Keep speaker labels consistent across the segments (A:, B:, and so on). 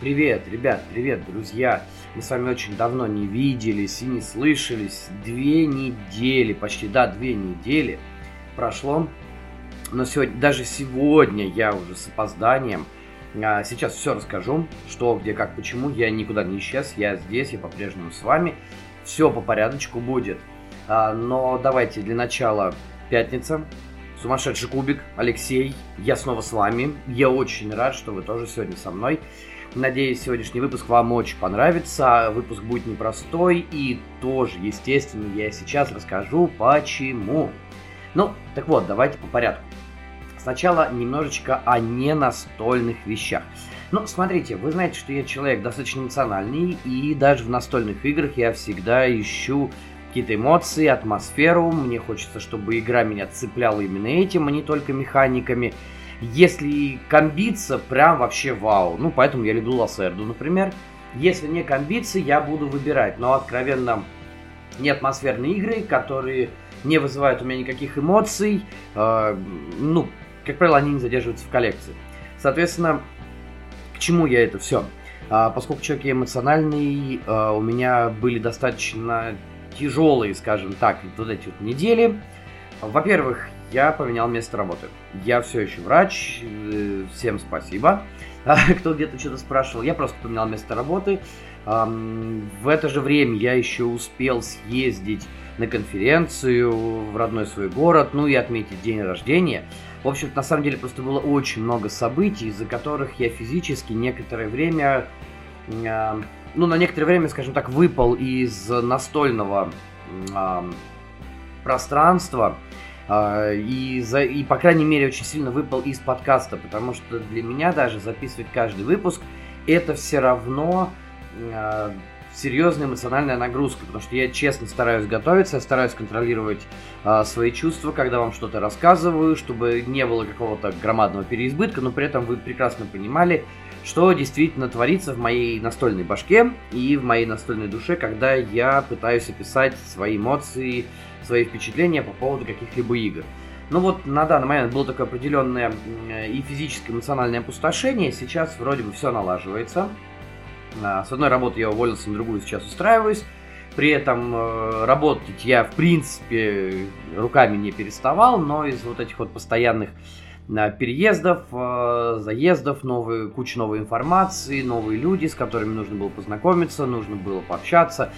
A: Привет, ребят, привет, друзья. Мы с вами очень давно не виделись и не слышались. Две недели, почти, да, две недели прошло. Но сегодня, даже сегодня я уже с опозданием. А, сейчас все расскажу, что, где, как, почему. Я никуда не исчез, я здесь, я по-прежнему с вами. Все по порядочку будет. А, но давайте для начала пятница. Сумасшедший кубик, Алексей, я снова с вами. Я очень рад, что вы тоже сегодня со мной. Надеюсь, сегодняшний выпуск вам очень понравится. Выпуск будет непростой и тоже, естественно, я сейчас расскажу почему. Ну, так вот, давайте по порядку. Сначала немножечко о ненастольных вещах. Ну, смотрите, вы знаете, что я человек достаточно эмоциональный, и даже в настольных играх я всегда ищу какие-то эмоции, атмосферу. Мне хочется, чтобы игра меня цепляла именно этим, а не только механиками. Если комбиться, прям вообще вау. Ну, поэтому я люблю Лассерду, например. Если не комбиться, я буду выбирать. Но откровенно не атмосферные игры, которые не вызывают у меня никаких эмоций. Э, ну, как правило, они не задерживаются в коллекции. Соответственно, к чему я это все? А, поскольку человек я эмоциональный, а, у меня были достаточно тяжелые, скажем так, вот эти вот недели. Во-первых, я поменял место работы. Я все еще врач, э, всем спасибо. Кто где-то что-то спрашивал, я просто поменял место работы. В это же время я еще успел съездить на конференцию в родной свой город, ну и отметить день рождения. В общем на самом деле просто было очень много событий, из-за которых я физически некоторое время ну, на некоторое время, скажем так, выпал из настольного пространства и, за, и, по крайней мере, очень сильно выпал из подкаста, потому что для меня даже записывать каждый выпуск это все равно э, серьезная эмоциональная нагрузка, потому что я честно стараюсь готовиться, я стараюсь контролировать э, свои чувства, когда вам что-то рассказываю, чтобы не было какого-то громадного переизбытка, но при этом вы прекрасно понимали, что действительно творится в моей настольной башке и в моей настольной душе, когда я пытаюсь описать свои эмоции, свои впечатления по поводу каких-либо игр. Ну вот на данный момент было такое определенное и физическое, эмоциональное опустошение, сейчас вроде бы все налаживается. А, с одной работы я уволился, на другую сейчас устраиваюсь. При этом э, работать я, в принципе, руками не переставал, но из вот этих вот постоянных переездов, э, заездов, новые, куча новой информации, новые люди, с которыми нужно было познакомиться, нужно было пообщаться.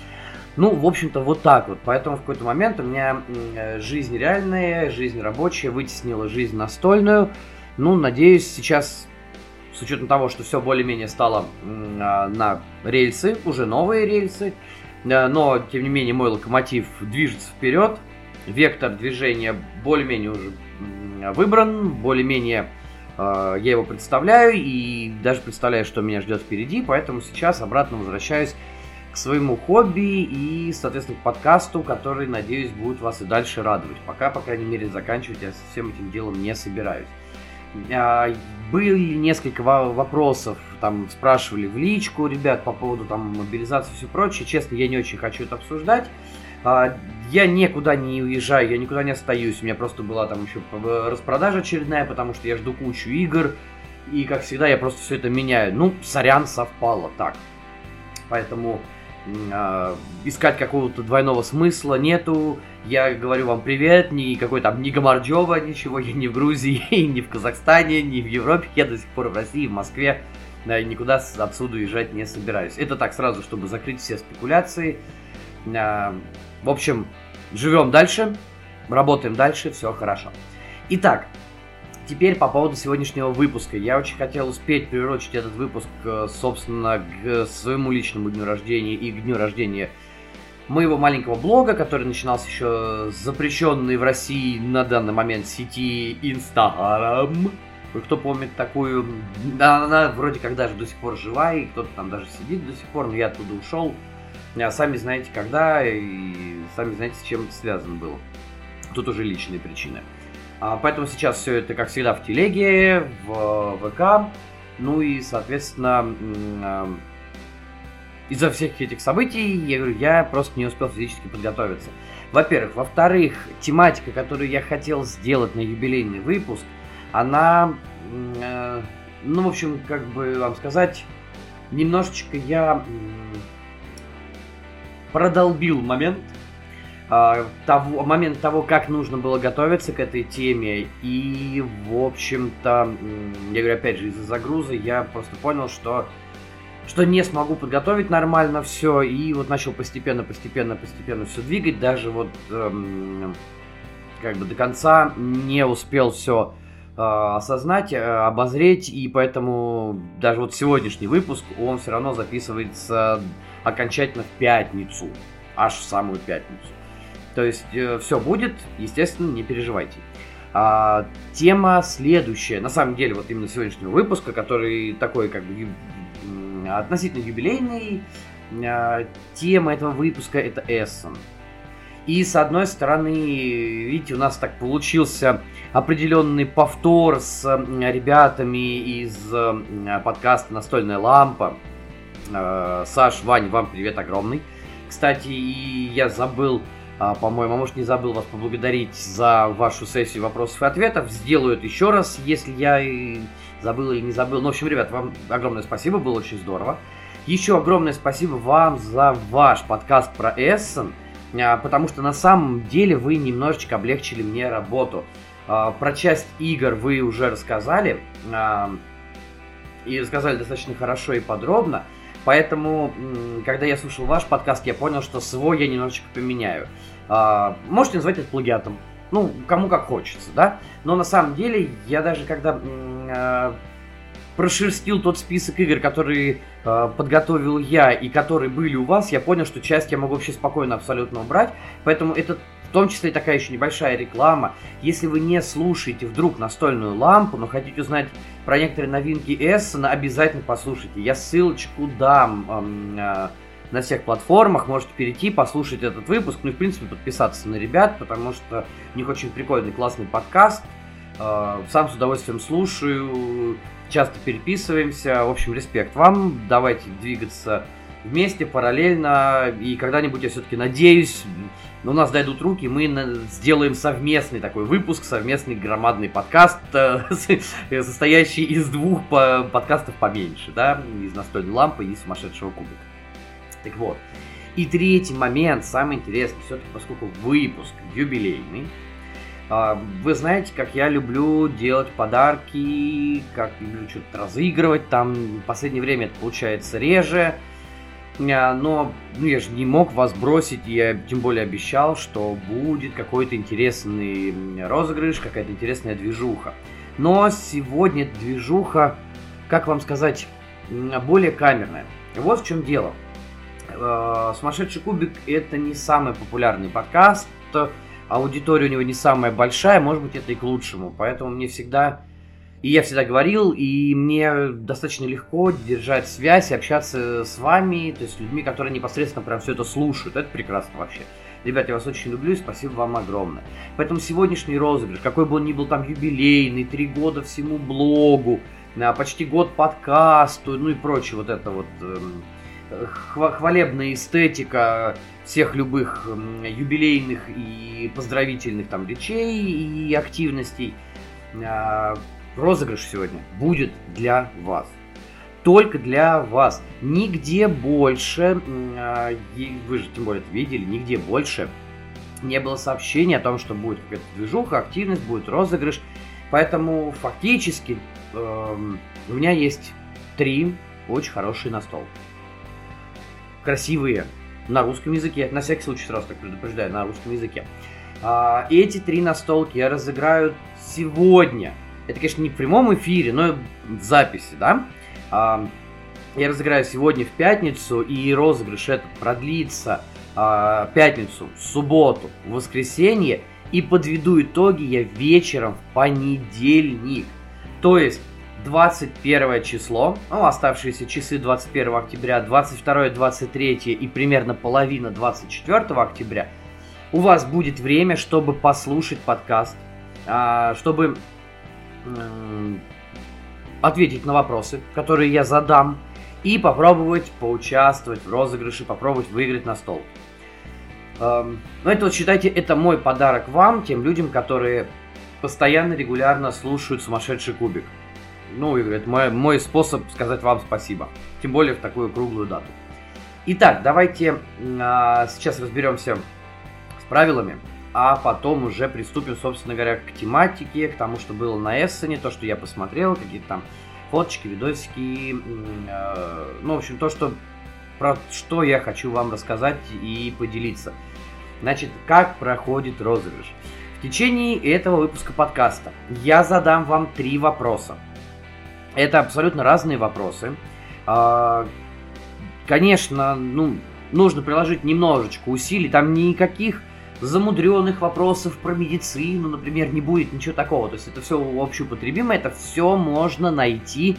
A: Ну, в общем-то, вот так вот. Поэтому в какой-то момент у меня э, жизнь реальная, жизнь рабочая вытеснила жизнь настольную. Ну, надеюсь, сейчас, с учетом того, что все более-менее стало а, на рельсы, уже новые рельсы, э, но, тем не менее, мой локомотив движется вперед, вектор движения более-менее уже выбран, более-менее э, я его представляю и даже представляю, что меня ждет впереди, поэтому сейчас обратно возвращаюсь к своему хобби и, соответственно, к подкасту, который, надеюсь, будет вас и дальше радовать. Пока, по крайней мере, заканчивать я со всем этим делом не собираюсь. А, были несколько вопросов, там спрашивали в личку, ребят, по поводу там мобилизации и все прочее. Честно, я не очень хочу это обсуждать. А, я никуда не уезжаю, я никуда не остаюсь. У меня просто была там еще распродажа очередная, потому что я жду кучу игр. И, как всегда, я просто все это меняю. Ну, сорян, совпало так. Поэтому искать какого-то двойного смысла нету. Я говорю вам привет, ни какой там ни Гамарджова, ничего. Я не в Грузии, ни в Казахстане, ни в Европе. Я до сих пор в России, в Москве. Да, никуда отсюда уезжать не собираюсь. Это так сразу, чтобы закрыть все спекуляции. Э, в общем, живем дальше, работаем дальше, все хорошо. Итак, теперь по поводу сегодняшнего выпуска. Я очень хотел успеть приурочить этот выпуск, э, собственно, к своему личному дню рождения и к дню рождения моего маленького блога, который начинался еще с запрещенной в России на данный момент сети Instagram. Кто помнит такую? Она вроде как даже до сих пор жива, и кто-то там даже сидит до сих пор, но я оттуда ушел. А сами знаете когда и сами знаете, с чем это связано было. Тут уже личные причины. Поэтому сейчас все это, как всегда, в телеге, в ВК. Ну и, соответственно, а, из-за всех этих событий, я говорю, я просто не успел физически подготовиться. Во-первых. Во-вторых, тематика, которую я хотел сделать на юбилейный выпуск, она, э, ну, в общем, как бы вам сказать, немножечко я продолбил момент, а, того, момент того, как нужно было готовиться к этой теме. И, в общем-то, я говорю, опять же, из-за загрузы я просто понял, что что не смогу подготовить нормально все, и вот начал постепенно, постепенно, постепенно все двигать, даже вот эм, как бы до конца не успел все э, осознать, э, обозреть, и поэтому даже вот сегодняшний выпуск, он все равно записывается окончательно в пятницу, аж в самую пятницу. То есть э, все будет, естественно, не переживайте. А, тема следующая, на самом деле, вот именно сегодняшнего выпуска, который такой как бы относительно юбилейный, а, тема этого выпуска это Эссен. И с одной стороны, видите, у нас так получился определенный повтор с ребятами из подкаста «Настольная лампа». А, Саш, Вань, вам привет огромный. Кстати, я забыл а, по-моему, может не забыл вас поблагодарить за вашу сессию вопросов и ответов. Сделаю это еще раз, если я забыл или не забыл. Ну, в общем, ребят, вам огромное спасибо, было очень здорово. Еще огромное спасибо вам за ваш подкаст про Эссен, а, потому что на самом деле вы немножечко облегчили мне работу. А, про часть игр вы уже рассказали, и рассказали достаточно хорошо и подробно. Поэтому, когда я слушал ваш подкаст, я понял, что свой я немножечко поменяю. А, можете назвать это плагиатом. Ну, кому как хочется, да? Но на самом деле, я даже когда э, прошерстил тот список игр, которые э, подготовил я и которые были у вас, я понял, что часть я могу вообще спокойно абсолютно убрать. Поэтому это в том числе такая еще небольшая реклама. Если вы не слушаете вдруг настольную лампу, но хотите узнать про некоторые новинки Эссена, обязательно послушайте. Я ссылочку дам э, на всех платформах. Можете перейти, послушать этот выпуск, ну и, в принципе, подписаться на ребят, потому что у них очень прикольный, классный подкаст. Э, сам с удовольствием слушаю, часто переписываемся. В общем, респект вам. Давайте двигаться вместе, параллельно. И когда-нибудь, я все-таки надеюсь, у нас дойдут руки, мы сделаем совместный такой выпуск, совместный громадный подкаст, э, состоящий из двух подкастов поменьше, да, из настольной лампы и сумасшедшего кубика. Так вот. И третий момент, самый интересный, все-таки поскольку выпуск юбилейный, а, вы знаете, как я люблю делать подарки, как люблю что-то разыгрывать, там в последнее время это получается реже, а, но ну, я же не мог вас бросить, я тем более обещал, что будет какой-то интересный розыгрыш, какая-то интересная движуха. Но сегодня движуха, как вам сказать, более камерная. Вот в чем дело. Э, Сумасшедший кубик это не самый популярный подкаст, аудитория у него не самая большая, может быть это и к лучшему, поэтому мне всегда, и я всегда говорил, и мне достаточно легко держать связь и общаться с вами, то есть с людьми, которые непосредственно прям все это слушают, это прекрасно вообще. Ребят, я вас очень люблю и спасибо вам огромное. Поэтому сегодняшний розыгрыш, какой бы он ни был там юбилейный, три года всему блогу, почти год подкасту, ну и прочее вот это вот эм, хвалебная эстетика всех любых юбилейных и поздравительных там речей и активностей. А, розыгрыш сегодня будет для вас. Только для вас. Нигде больше, а, вы же тем более это видели, нигде больше не было сообщений о том, что будет какая-то движуха, активность, будет розыгрыш. Поэтому фактически э, у меня есть три очень хорошие настолки красивые на русском языке. На всякий случай сразу так предупреждаю, на русском языке. А, эти три настолки я разыграю сегодня. Это, конечно, не в прямом эфире, но в записи, да? А, я разыграю сегодня в пятницу, и розыгрыш этот продлится а, пятницу, субботу, воскресенье, и подведу итоги я вечером в понедельник. То есть 21 число, ну, оставшиеся часы 21 октября, 22, 23 и примерно половина 24 октября, у вас будет время, чтобы послушать подкаст, а, чтобы ответить на вопросы, которые я задам, и попробовать поучаствовать в розыгрыше, попробовать выиграть на стол. Ну, это вот считайте, это мой подарок вам, тем людям, которые постоянно, регулярно слушают «Сумасшедший кубик». Ну, это мой, мой способ сказать вам спасибо. Тем более в такую круглую дату. Итак, давайте а, сейчас разберемся с правилами, а потом уже приступим, собственно говоря, к тематике, к тому, что было на Эссене, то, что я посмотрел, какие-то там фоточки, видосики, э, ну, в общем, то, что про что я хочу вам рассказать и поделиться. Значит, как проходит розыгрыш? В течение этого выпуска подкаста я задам вам три вопроса. Это абсолютно разные вопросы. А, конечно, ну, нужно приложить немножечко усилий. Там никаких замудренных вопросов про медицину, например, не будет ничего такого. То есть это все общеупотребимо, это все можно найти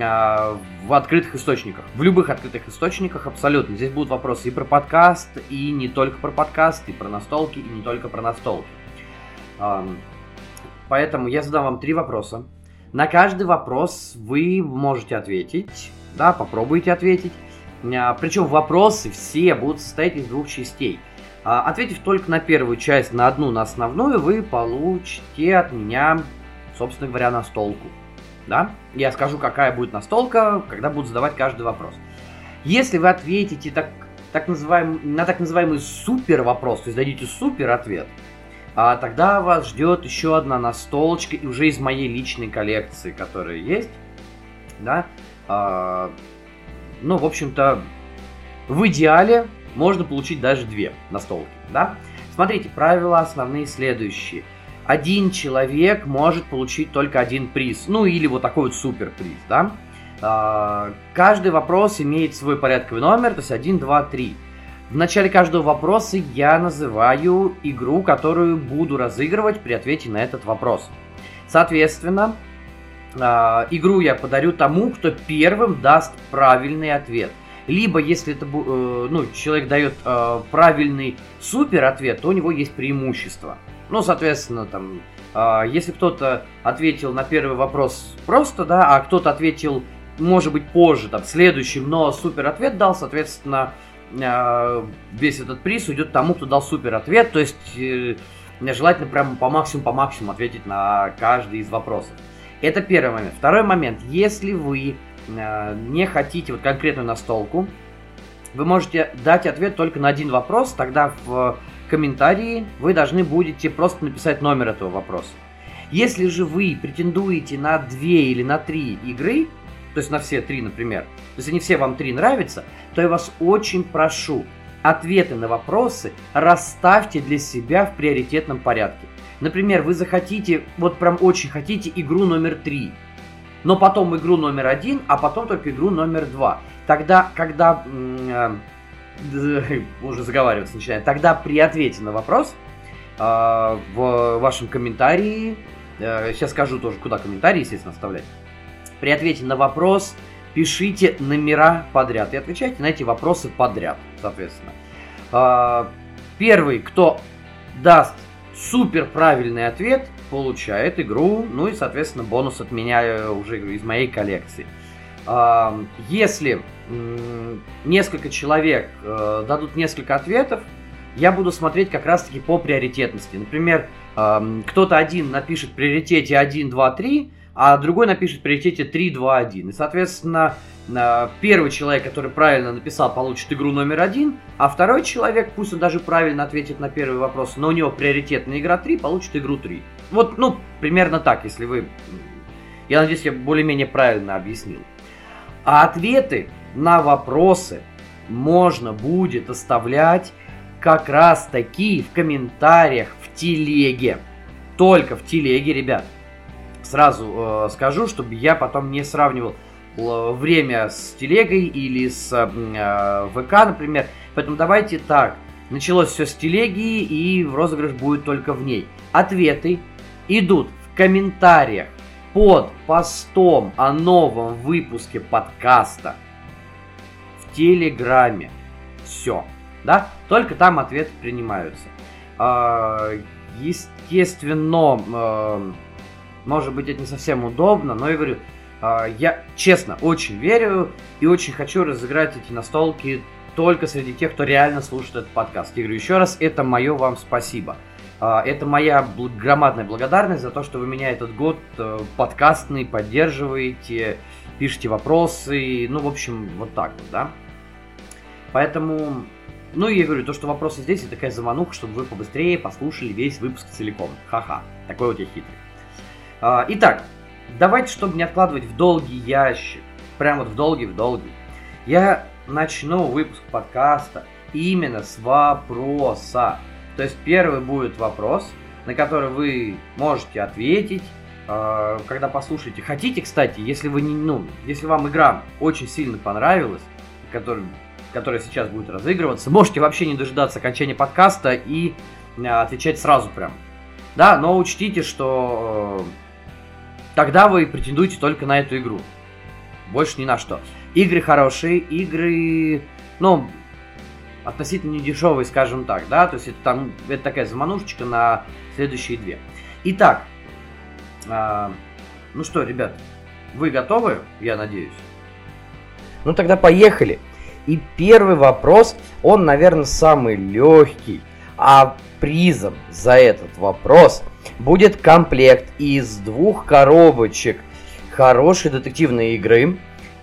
A: а, в открытых источниках. В любых открытых источниках абсолютно. Здесь будут вопросы и про подкаст, и не только про подкаст, и про настолки, и не только про настолки. Поэтому я задам вам три вопроса. На каждый вопрос вы можете ответить. Да, попробуйте ответить. А, Причем вопросы все будут состоять из двух частей. А, ответив только на первую часть, на одну, на основную, вы получите от меня, собственно говоря, настолку. Да? Я скажу, какая будет настолка, когда буду задавать каждый вопрос. Если вы ответите так, так называемый, на так называемый супер вопрос, то есть дадите супер ответ, а тогда вас ждет еще одна настолочка, и уже из моей личной коллекции, которая есть. Да? А, ну, в общем-то, в идеале можно получить даже две настолки. Да? Смотрите, правила основные следующие. Один человек может получить только один приз. Ну, или вот такой вот супер приз, да? А, каждый вопрос имеет свой порядковый номер, то есть 1, 2, 3. В начале каждого вопроса я называю игру, которую буду разыгрывать при ответе на этот вопрос. Соответственно, э, игру я подарю тому, кто первым даст правильный ответ. Либо, если это, э, ну, человек дает э, правильный супер ответ, то у него есть преимущество. Ну, соответственно, там, э, если кто-то ответил на первый вопрос просто, да, а кто-то ответил, может быть, позже, там, следующим, но супер ответ дал, соответственно, а, весь этот приз уйдет тому, кто дал супер ответ. То есть э, желательно прямо по максимуму, по максимуму ответить на каждый из вопросов. Это первый момент. Второй момент. Если вы а, не хотите вот конкретную настолку, вы можете дать ответ только на один вопрос, тогда в комментарии вы должны будете просто написать номер этого вопроса. Если же вы претендуете на две или на три игры, то есть на все три, например, то есть они все вам три нравятся, то я вас очень прошу, ответы на вопросы расставьте для себя в приоритетном порядке. Например, вы захотите, вот прям очень хотите игру номер три, но потом игру номер один, а потом только игру номер два. Тогда, когда э, уже заговариваться начинает, тогда при ответе на вопрос э, в вашем комментарии, э, сейчас скажу тоже, куда комментарии, естественно, оставлять, при ответе на вопрос пишите номера подряд и отвечайте на эти вопросы подряд, соответственно. А, первый, кто даст супер правильный ответ, получает игру, ну и, соответственно, бонус от меня э, уже из моей коллекции. А, если несколько человек э, дадут несколько ответов, я буду смотреть как раз-таки по приоритетности. Например, кто-то один напишет приоритете 1, 2, 3, а другой напишет в приоритете 3, 2, 1. И, соответственно, э, первый человек, который правильно написал, получит игру номер один, а второй человек, пусть он даже правильно ответит на первый вопрос, но у него приоритетная игра 3, получит игру 3. Вот, ну, примерно так, если вы... Я надеюсь, я более-менее правильно объяснил. А ответы на вопросы можно будет оставлять как раз таки в комментариях в телеге. Только в телеге, ребят сразу э, скажу, чтобы я потом не сравнивал э, время с телегой или с э, ВК, например. Поэтому давайте так. Началось все с телеги, и розыгрыш будет только в ней. Ответы идут в комментариях под постом о новом выпуске подкаста в Телеграме. Все. Да? Только там ответы принимаются. А, естественно, э, может быть, это не совсем удобно, но я говорю, а, я честно очень верю и очень хочу разыграть эти настолки только среди тех, кто реально слушает этот подкаст. Я говорю еще раз, это мое вам спасибо. А, это моя громадная благодарность за то, что вы меня этот год э, подкастный поддерживаете, пишите вопросы, ну, в общем, вот так вот, да. Поэтому, ну, я говорю, то, что вопросы здесь, это такая замануха, чтобы вы побыстрее послушали весь выпуск целиком. Ха-ха, такой вот я хитрый. А, итак, давайте, чтобы не откладывать в долгий ящик, прям вот в долгий, в долгий, я начну выпуск подкаста именно с вопроса. То есть первый будет вопрос, на который вы можете ответить, э, когда послушаете. Хотите, кстати, если вы не, ну, если вам игра очень сильно понравилась, который, которая сейчас будет разыгрываться, можете вообще не дожидаться окончания подкаста и э, отвечать сразу прям. Да, но учтите, что э, тогда вы претендуете только на эту игру. Больше ни на что. Игры хорошие, игры, ну, относительно недешевый, скажем так, да, то есть это там это такая заманушечка на следующие две. Итак, э, ну что, ребят, вы готовы, я надеюсь? Ну тогда поехали. И первый вопрос, он, наверное, самый легкий, а призом за этот вопрос будет комплект из двух коробочек хорошей детективной игры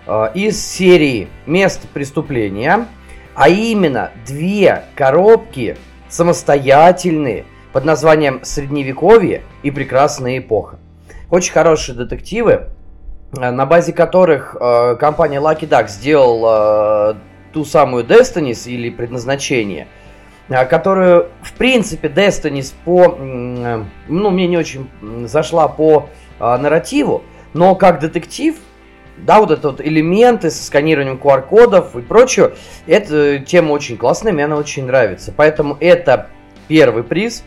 A: э, из серии «Место преступления», а именно две коробки самостоятельные под названием «Средневековье» и «Прекрасная эпоха». Очень хорошие детективы, э, на базе которых э, компания Lucky Duck сделала э, ту самую Destiny или предназначение, которую, в принципе, Destiny по, э, ну, мне не очень зашла по э, нарративу, но как детектив да, вот это вот элементы со сканированием QR-кодов и прочее, эта тема очень классная, мне она очень нравится. Поэтому это первый приз.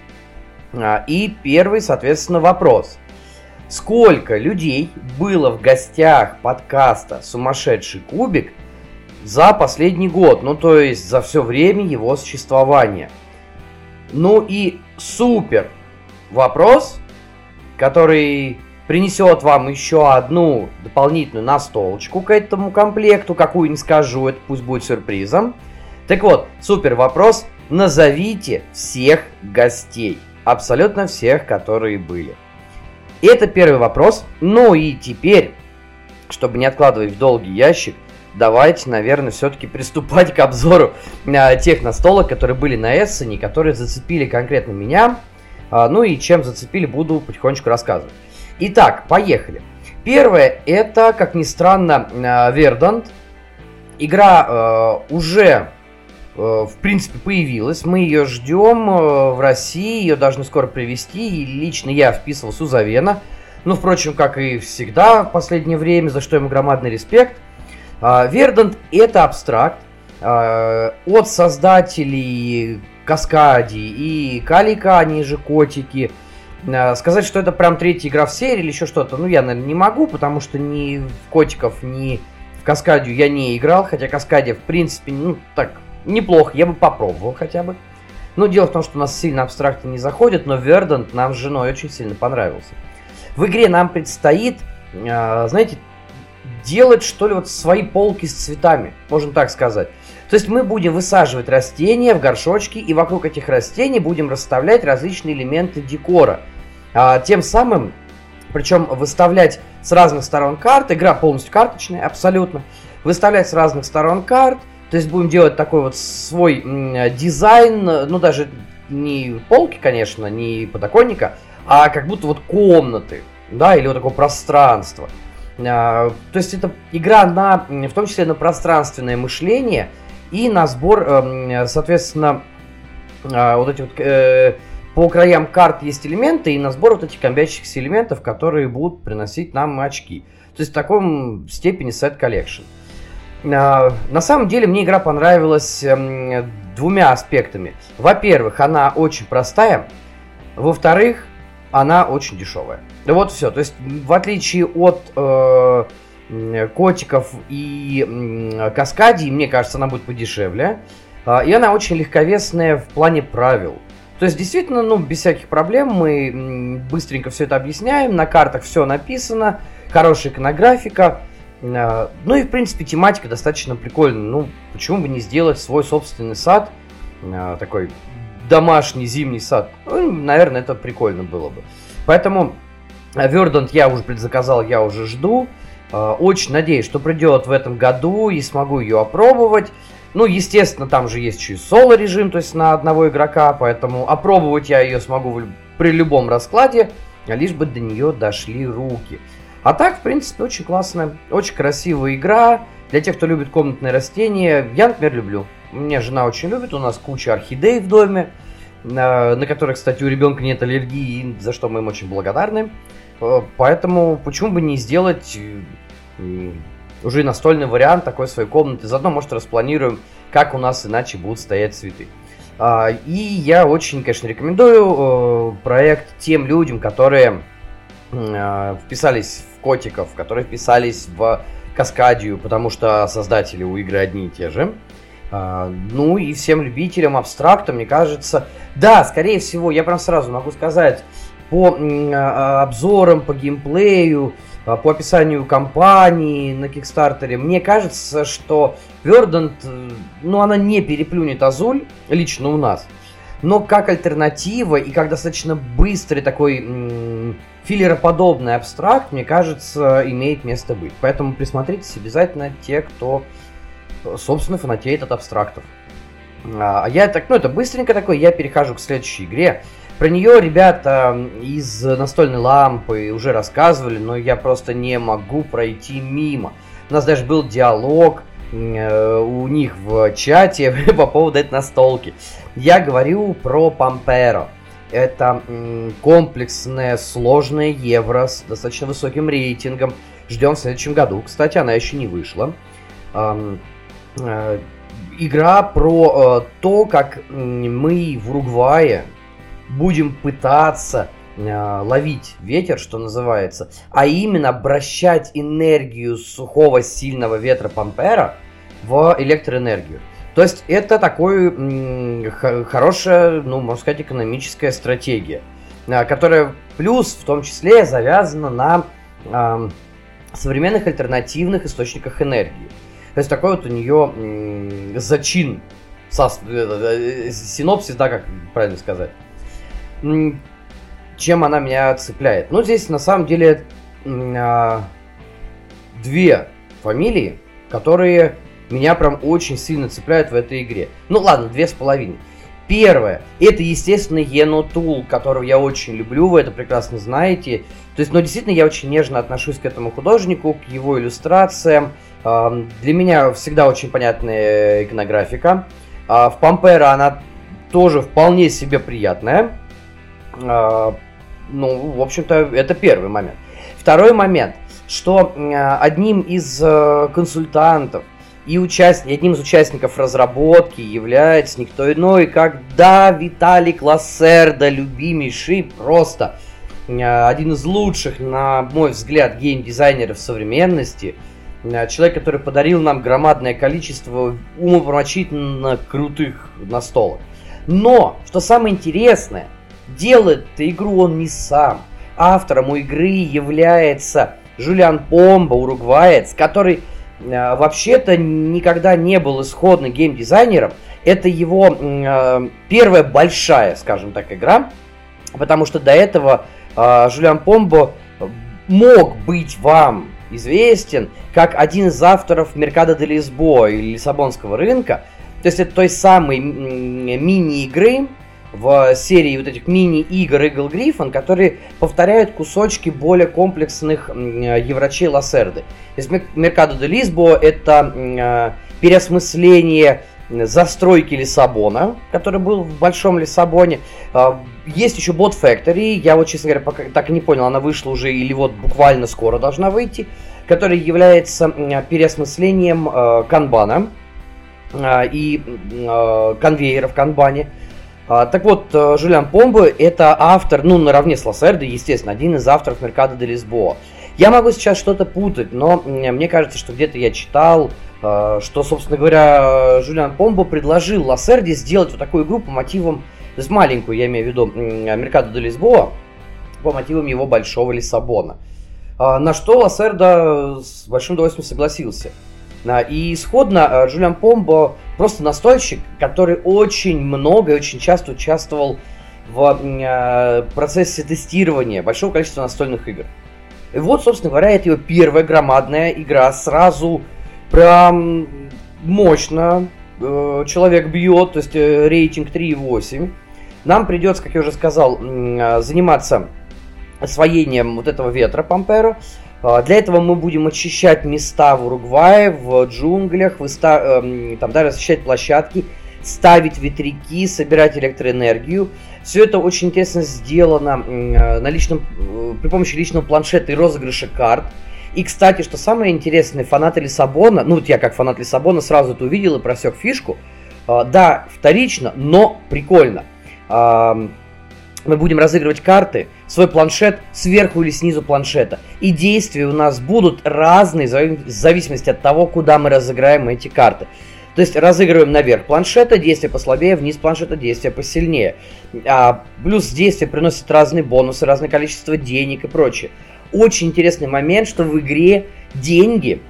A: А, и первый, соответственно, вопрос. Сколько людей было в гостях подкаста «Сумасшедший кубик» за последний год, ну то есть за все время его существования? Ну и супер вопрос, который принесет вам еще одну дополнительную настолочку к этому комплекту, какую не скажу, это пусть будет сюрпризом. Так вот, супер вопрос. Назовите всех гостей. Абсолютно всех, которые были. Это первый вопрос. Ну и теперь, чтобы не откладывать в долгий ящик, давайте, наверное, все-таки приступать к обзору а, тех настолок, которые были на Эссене, которые зацепили конкретно меня. А, ну и чем зацепили, буду потихонечку рассказывать. Итак, поехали. Первое, это, как ни странно, Вердант. Игра э, уже, э, в принципе, появилась. Мы ее ждем э, в России. Ее должны скоро привезти. И лично я вписывал Сузавена. Ну, впрочем, как и всегда в последнее время, за что ему громадный респект. Э, Вердант это абстракт. Э, от создателей Каскади и Калика, они же котики – Э, сказать, что это прям третья игра в серии или еще что-то, ну, я, наверное, не могу, потому что ни в Котиков, ни в Каскадию я не играл, хотя Каскадия, в принципе, ну, так, неплохо, я бы попробовал хотя бы. Но дело в том, что у нас сильно абстрактно не заходит, но Вердант нам с женой очень сильно понравился. В игре нам предстоит, знаете, делать, что ли, вот свои полки с цветами, можно так сказать. То есть мы будем высаживать растения в горшочки, и вокруг этих растений будем расставлять различные элементы декора – а, тем самым, причем выставлять с разных сторон карт, игра полностью карточная, абсолютно, выставлять с разных сторон карт, то есть будем делать такой вот свой дизайн, ну даже не полки, конечно, не подоконника, а как будто вот комнаты, да, или вот такое пространство. А, то есть это игра на, в том числе на пространственное мышление и на сбор, эм, соответственно, а, вот эти вот э, по краям карт есть элементы, и на сбор вот этих комбящихся элементов, которые будут приносить нам очки. То есть в таком степени set collection. На самом деле мне игра понравилась эм, двумя аспектами. Во-первых, она очень простая. Во-вторых, она очень дешевая. Да вот все. То есть, в отличие от э, котиков и э, каскадий, мне кажется, она будет подешевле. Э, и она очень легковесная в плане правил. То есть, действительно, ну, без всяких проблем мы быстренько все это объясняем, на картах все написано, хорошая иконографика, э, ну и, в принципе, тематика достаточно прикольная. Ну, почему бы не сделать свой собственный сад, э, такой домашний зимний сад. Ну, наверное, это прикольно было бы. Поэтому Вердант я уже предзаказал, я уже жду. Очень надеюсь, что придет в этом году и смогу ее опробовать. Ну, естественно, там же есть еще и соло-режим, то есть на одного игрока, поэтому опробовать я ее смогу при любом раскладе, лишь бы до нее дошли руки. А так, в принципе, очень классная, очень красивая игра. Для тех, кто любит комнатные растения, я, например, люблю. У меня жена очень любит, у нас куча орхидей в доме, на, на которых, кстати, у ребенка нет аллергии, за что мы им очень благодарны. Э, поэтому почему бы не сделать уже и настольный вариант такой своей комнаты. Заодно, может, распланируем, как у нас иначе будут стоять цветы. А, и я очень, конечно, рекомендую э, проект тем людям, которые э, вписались в котиков, которые вписались в Каскадию, потому что создатели у игры одни и те же. А, ну и всем любителям абстракта, мне кажется, да, скорее всего, я прям сразу могу сказать, по а, обзорам, по геймплею, а, по описанию компании на Кикстартере, мне кажется, что Verdant, э, ну, она не переплюнет Азуль, лично у нас, но как альтернатива и как достаточно быстрый такой филлероподобный абстракт, мне кажется, имеет место быть. Поэтому присмотритесь обязательно те, кто, собственно, фанатеет от абстрактов. А я так, ну, это быстренько такой, я перехожу к следующей игре. Про нее ребята из настольной лампы уже рассказывали, но я просто не могу пройти мимо. У нас даже был диалог э, у них в чате по поводу этой настолки. Я говорю про Памперо. Это комплексное, сложное евро с достаточно высоким рейтингом. Ждем в следующем году. Кстати, она еще не вышла. Э, игра про э, то, как мы в Уругвае будем пытаться э, ловить ветер, что называется, а именно обращать энергию сухого сильного ветра Пампера в электроэнергию. То есть это такой хорошая, ну, можно сказать, экономическая стратегия, э, которая плюс в том числе завязана на э, современных альтернативных источниках энергии. То есть такой вот у нее м- зачин, э, э, синопсис, да, как правильно сказать чем она меня цепляет. Ну, здесь на самом деле а, две фамилии, которые меня прям очень сильно цепляют в этой игре. Ну ладно, две с половиной. Первое, это, естественно, Енотул, которого я очень люблю, вы это прекрасно знаете. То есть, ну, действительно, я очень нежно отношусь к этому художнику, к его иллюстрациям. Для меня всегда очень понятная иконографика. А в Пампера она тоже вполне себе приятная. А, ну, в общем-то, это первый момент. Второй момент, что одним из э, консультантов и участник, одним из участников разработки является никто иной, как да, Виталик Лассерда, любимейший, просто один из лучших, на мой взгляд, геймдизайнеров современности. Человек, который подарил нам громадное количество умопомрачительно крутых настолок. Но, что самое интересное, Делает игру он не сам. Автором у игры является Жулиан Помба, уругваец, который э, вообще-то никогда не был исходным геймдизайнером. Это его э, первая большая, скажем так, игра, потому что до этого э, Жулиан Помбо мог быть вам известен как один из авторов Меркада де Лисбо или Лиссабонского рынка. То есть это той самой мини-игры, в серии вот этих мини-игр Eagle Griffon, которые повторяют кусочки более комплексных Еврачей Лассерды. Из Меркадо де Лисбо это э, переосмысление застройки Лиссабона, который был в Большом Лиссабоне. А, есть еще Bot Factory, я вот, честно говоря, пока так и не понял, она вышла уже или вот буквально скоро должна выйти, который является переосмыслением э, канбана э, и конвейера в канбане. А, так вот, э, Жулиан Помбы это автор, ну, наравне с Лассердо, естественно, один из авторов Меркадо де Лисбоа. Я могу сейчас что-то путать, но мне кажется, что где-то я читал, э, что, собственно говоря, Жулиан Помбо предложил Лассерде сделать вот такую игру по мотивам, то есть маленькую, я имею в виду, Меркадо де Лисбоа, по мотивам его большого Лиссабона. А, на что Лассерда с большим удовольствием согласился. А, и исходно Джулиан Помбо просто настольщик, который очень много и очень часто участвовал в процессе тестирования большого количества настольных игр. И вот, собственно говоря, это его первая громадная игра. Сразу прям мощно э, человек бьет, то есть э, рейтинг 3,8. Нам придется, как я уже сказал, заниматься освоением вот этого ветра Памперо. Э, для этого мы будем очищать места в Уругвае, в джунглях, выста- э, там, да, расчищать площадки, ставить ветряки, собирать электроэнергию. Все это очень интересно сделано э, на личном, э, при помощи личного планшета и розыгрыша карт. И, кстати, что самое интересное, фанаты Лиссабона, ну вот я как фанат Лиссабона сразу это увидел и просек фишку. А, да, вторично, но прикольно. Мы будем разыгрывать карты, свой планшет сверху или снизу планшета. И действия у нас будут разные в зависимости от того, куда мы разыграем эти карты. То есть разыгрываем наверх планшета, действие послабее, вниз планшета, действие посильнее. А, плюс действие приносит разные бонусы, разное количество денег и прочее очень интересный момент, что в игре деньги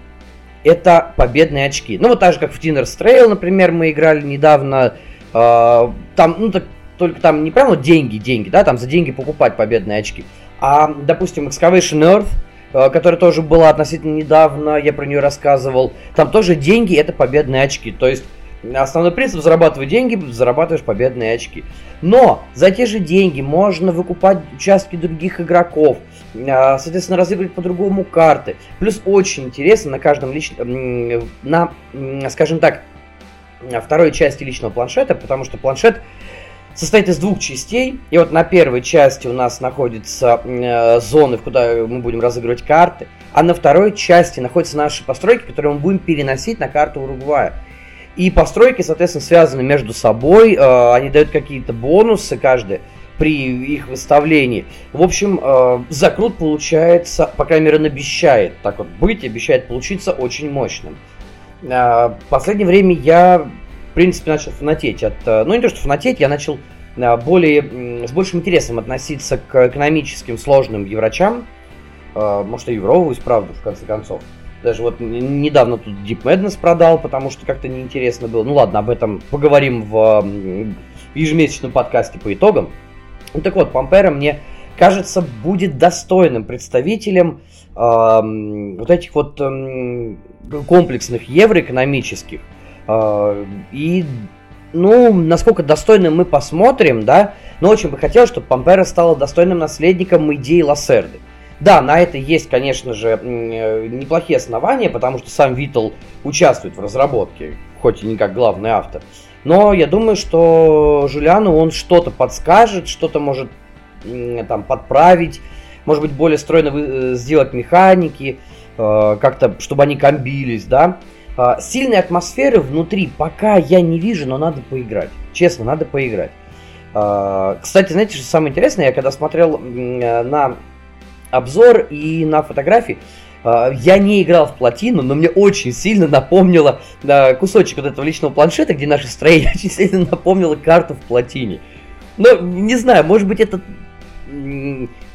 A: это победные очки. Ну, вот так же, как в Dinner's Trail, например, мы играли недавно. Э, там, ну, так, только там не прямо деньги, деньги, да, там за деньги покупать победные очки. А, допустим, Excavation Earth, э, которая тоже была относительно недавно, я про нее рассказывал, там тоже деньги это победные очки. То есть Основной принцип зарабатывать деньги, зарабатываешь победные очки. Но за те же деньги можно выкупать участки других игроков, а, соответственно, разыгрывать по-другому карты. Плюс очень интересно на каждом личном, на, скажем так, второй части личного планшета, потому что планшет состоит из двух частей. И вот на первой части у нас находятся э, зоны, куда мы будем разыгрывать карты. А на второй части находятся наши постройки, которые мы будем переносить на карту Уругвая. И постройки, соответственно, связаны между собой, э, они дают какие-то бонусы каждый при их выставлении. В общем, э, закрут получается, по крайней мере, он обещает так вот быть, обещает получиться очень мощным. Э, в последнее время я, в принципе, начал фанатеть от... Ну, не то, что фанатеть, я начал более, с большим интересом относиться к экономическим сложным еврачам. Может, и евровываюсь, правда, в конце концов. Даже вот недавно тут Deep Madness продал, потому что как-то неинтересно было. Ну ладно, об этом поговорим в ежемесячном подкасте по итогам. Так вот, Пампера мне кажется будет достойным представителем э, вот этих вот э, комплексных евроэкономических. Э, и ну, насколько достойным мы посмотрим, да, но очень бы хотелось, чтобы Пампера стала достойным наследником идеи Лассерды. Да, на это есть, конечно же, э, неплохие основания, потому что сам Витл участвует в разработке, хоть и не как главный автор. Но я думаю, что Жулиану он что-то подскажет, что-то может там подправить, может быть, более стройно э, сделать механики, как-то, чтобы они комбились, да. А, сильной атмосферы внутри пока я не вижу, но надо поиграть. Честно, надо поиграть. А, кстати, знаете, что самое интересное, я когда смотрел на обзор и на фотографии. А, я не играл в плотину, но мне очень сильно напомнило кусочек вот этого личного планшета, где наше строение очень сильно напомнило карту в плотине. Но не знаю, может быть это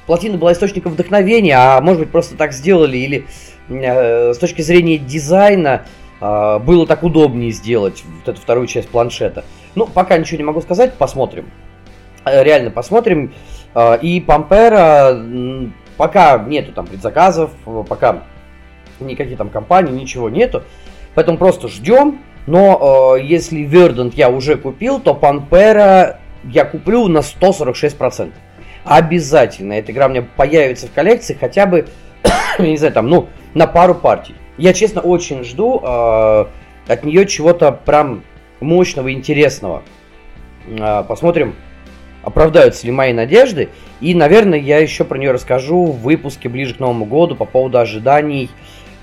A: плотина была источником вдохновения, а может быть просто так сделали, или э, с точки зрения дизайна э, было так удобнее сделать вот эту вторую часть планшета. Ну, пока ничего не могу сказать, посмотрим. Э, реально посмотрим. Э, и Пампера Пока нету там предзаказов, пока никаких там компаний, ничего нету. Поэтому просто ждем. Но э, если Verdant я уже купил, то Panpera я куплю на 146%. Обязательно эта игра у меня появится в коллекции хотя бы, я не знаю, там, ну, на пару партий. Я, честно, очень жду э, от нее чего-то прям мощного, интересного. Э, посмотрим, оправдаются ли мои надежды. И, наверное, я еще про нее расскажу в выпуске ближе к Новому году по поводу ожиданий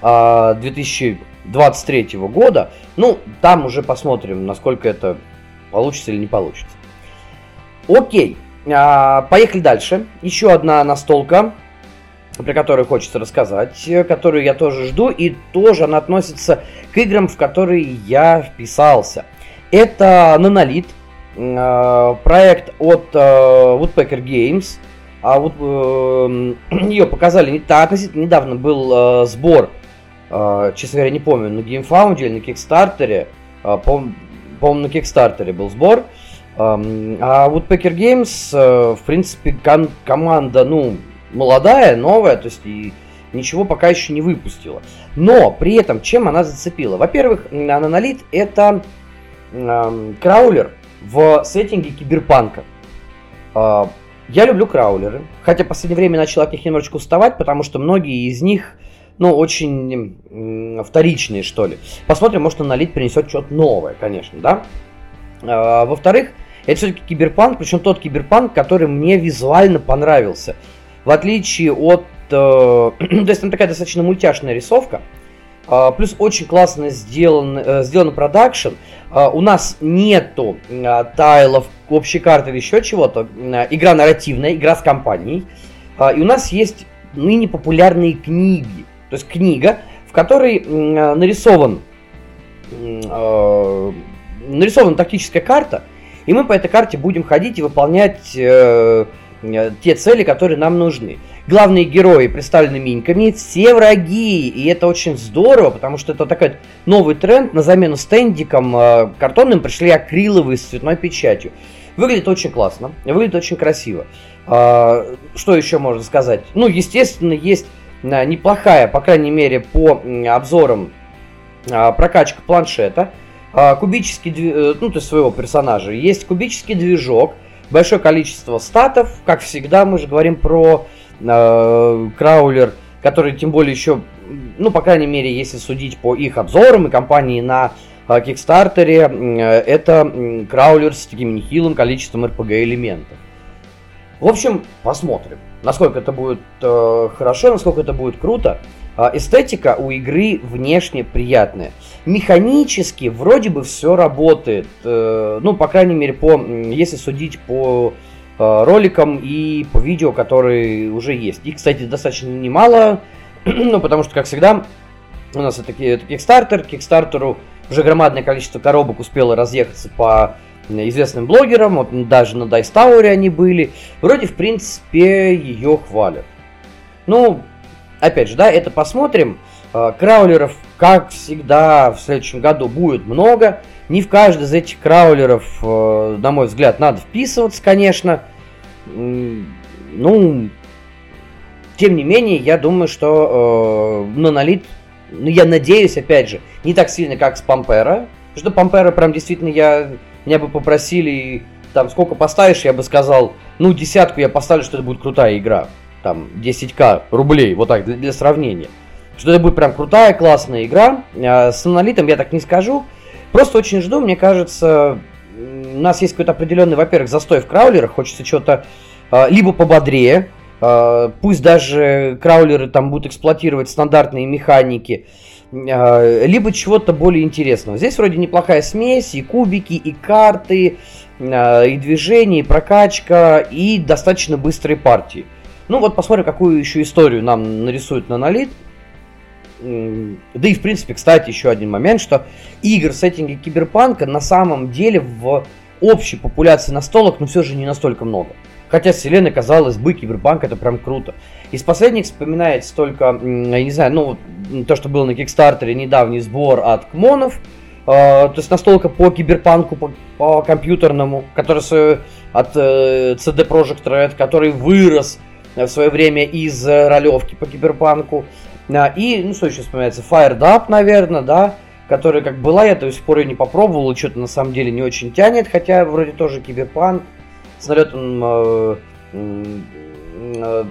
A: 2023 а, года. Ну, там уже посмотрим, насколько это получится или не получится. Окей, а, поехали дальше. Еще одна настолка, про которую хочется рассказать, которую я тоже жду, и тоже она относится к играм, в которые я вписался. Это Нонолит, Э, проект от э, Woodpecker Games. А вот э, ее показали не так недавно был сбор э, честно говоря, не помню, на GameFound или на Kickstarter, э, по-моему, на Kickstarter был сбор. Э, а Woodpecker Games, э, в принципе, ком- команда, ну, молодая, новая, то есть и ничего пока еще не выпустила. Но при этом чем она зацепила? Во-первых, Нанолит это э, краулер в сеттинге киберпанка. Э, я люблю краулеры, хотя в последнее время начал от них немножечко уставать, потому что многие из них, ну, очень э, вторичные, что ли. Посмотрим, может, Нанолит принесет что-то новое, конечно, да? Э, во-вторых, это все-таки киберпанк, причем тот киберпанк, который мне визуально понравился. В отличие от то есть там такая достаточно мультяшная рисовка. Uh, плюс очень классно сделан, uh, сделан продакшн. Uh, у нас нету uh, тайлов, общей карты или еще чего-то. Игра нарративная, игра с компанией. И у нас есть ныне популярные книги. То есть книга, в которой нарисован, нарисована тактическая карта. И мы по этой карте будем ходить и выполнять uh, те цели, которые нам нужны. Главные герои представлены миньками, все враги, и это очень здорово, потому что это такой новый тренд, на замену стендикам э, картонным пришли акриловые с цветной печатью. Выглядит очень классно, выглядит очень красиво. Э, что еще можно сказать? Ну, естественно, есть э, неплохая, по крайней мере, по обзорам прокачка планшета, кубический, ну, то есть своего персонажа. Есть кубический движок, большое количество статов, как всегда, мы же говорим про э, краулер, который тем более еще, ну, по крайней мере, если судить по их обзорам и компании на э, Кикстартере, э, это э, краулер с таким нехилым количеством RPG элементов. В общем, посмотрим, насколько это будет э, хорошо, насколько это будет круто. Э, эстетика у игры внешне приятная. Механически вроде бы все работает. Э, ну, по крайней мере, по, если судить по Э, роликам и по видео, которые уже есть. И, кстати, достаточно немало, ну, потому что, как всегда, у нас это, это Kickstarter. Kickstarter уже громадное количество коробок успело разъехаться по известным блогерам, вот даже на Dice Tower они были. Вроде, в принципе, ее хвалят. Ну, опять же, да, это посмотрим. Э, краулеров, как всегда, в следующем году будет много. Не в каждый из этих краулеров, э, на мой взгляд, надо вписываться, конечно. Ну, тем не менее, я думаю, что э, Монолит, ну, я надеюсь, опять же, не так сильно, как с Пампера. Что Пампера прям действительно я, меня бы попросили, там, сколько поставишь, я бы сказал, ну, десятку я поставлю, что это будет крутая игра. Там, 10к рублей, вот так, для, для сравнения. Что это будет прям крутая, классная игра. А с Монолитом я так не скажу. Просто очень жду, мне кажется, у нас есть какой-то определенный, во-первых, застой в краулерах, хочется что-то э, либо пободрее, э, пусть даже краулеры там будут эксплуатировать стандартные механики, либо чего-то более интересного. Здесь вроде неплохая смесь, и кубики, и карты, и движение, и прокачка, и достаточно быстрые партии. Ну вот посмотрим, какую еще историю нам нарисует на налит. Да и, в принципе, кстати, еще один момент, что игр в сеттинге киберпанка на самом деле в общей популяции настолок, но все же не настолько много. Хотя вселенной, казалось бы, киберпанк это прям круто. Из последних вспоминается только, я не знаю, ну, то, что было на Кикстартере, недавний сбор от Кмонов, э, то есть настолько по киберпанку, по, по компьютерному, который от э, CD Projekt Red, который вырос в свое время из э, ролевки по киберпанку. И, ну, что еще вспоминается? Fired Up, наверное, да, которая как была, я до сих пор ее не попробовал, и что-то на самом деле не очень тянет, хотя вроде тоже киберпанк, с налетом э, э,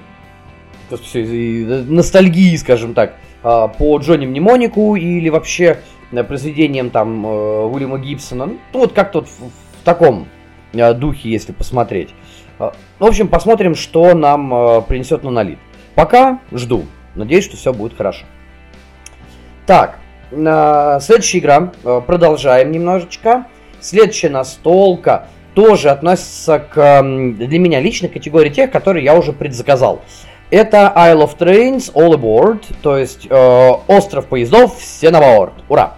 A: э, ностальгии, скажем так, э, по Джонни Мнемонику или вообще э, произведением там Уильяма Гибсона. Ну, вот как-то вот в, в таком духе, если посмотреть. Э, в общем, посмотрим, что нам принесет Монолит. Пока жду. Надеюсь, что все будет хорошо. Так, следующая игра. Э, продолжаем немножечко. Следующая настолка тоже относится к, для меня лично, категории тех, которые я уже предзаказал. Это Isle of Trains All Aboard, то есть э, остров поездов, все на борт. Ура!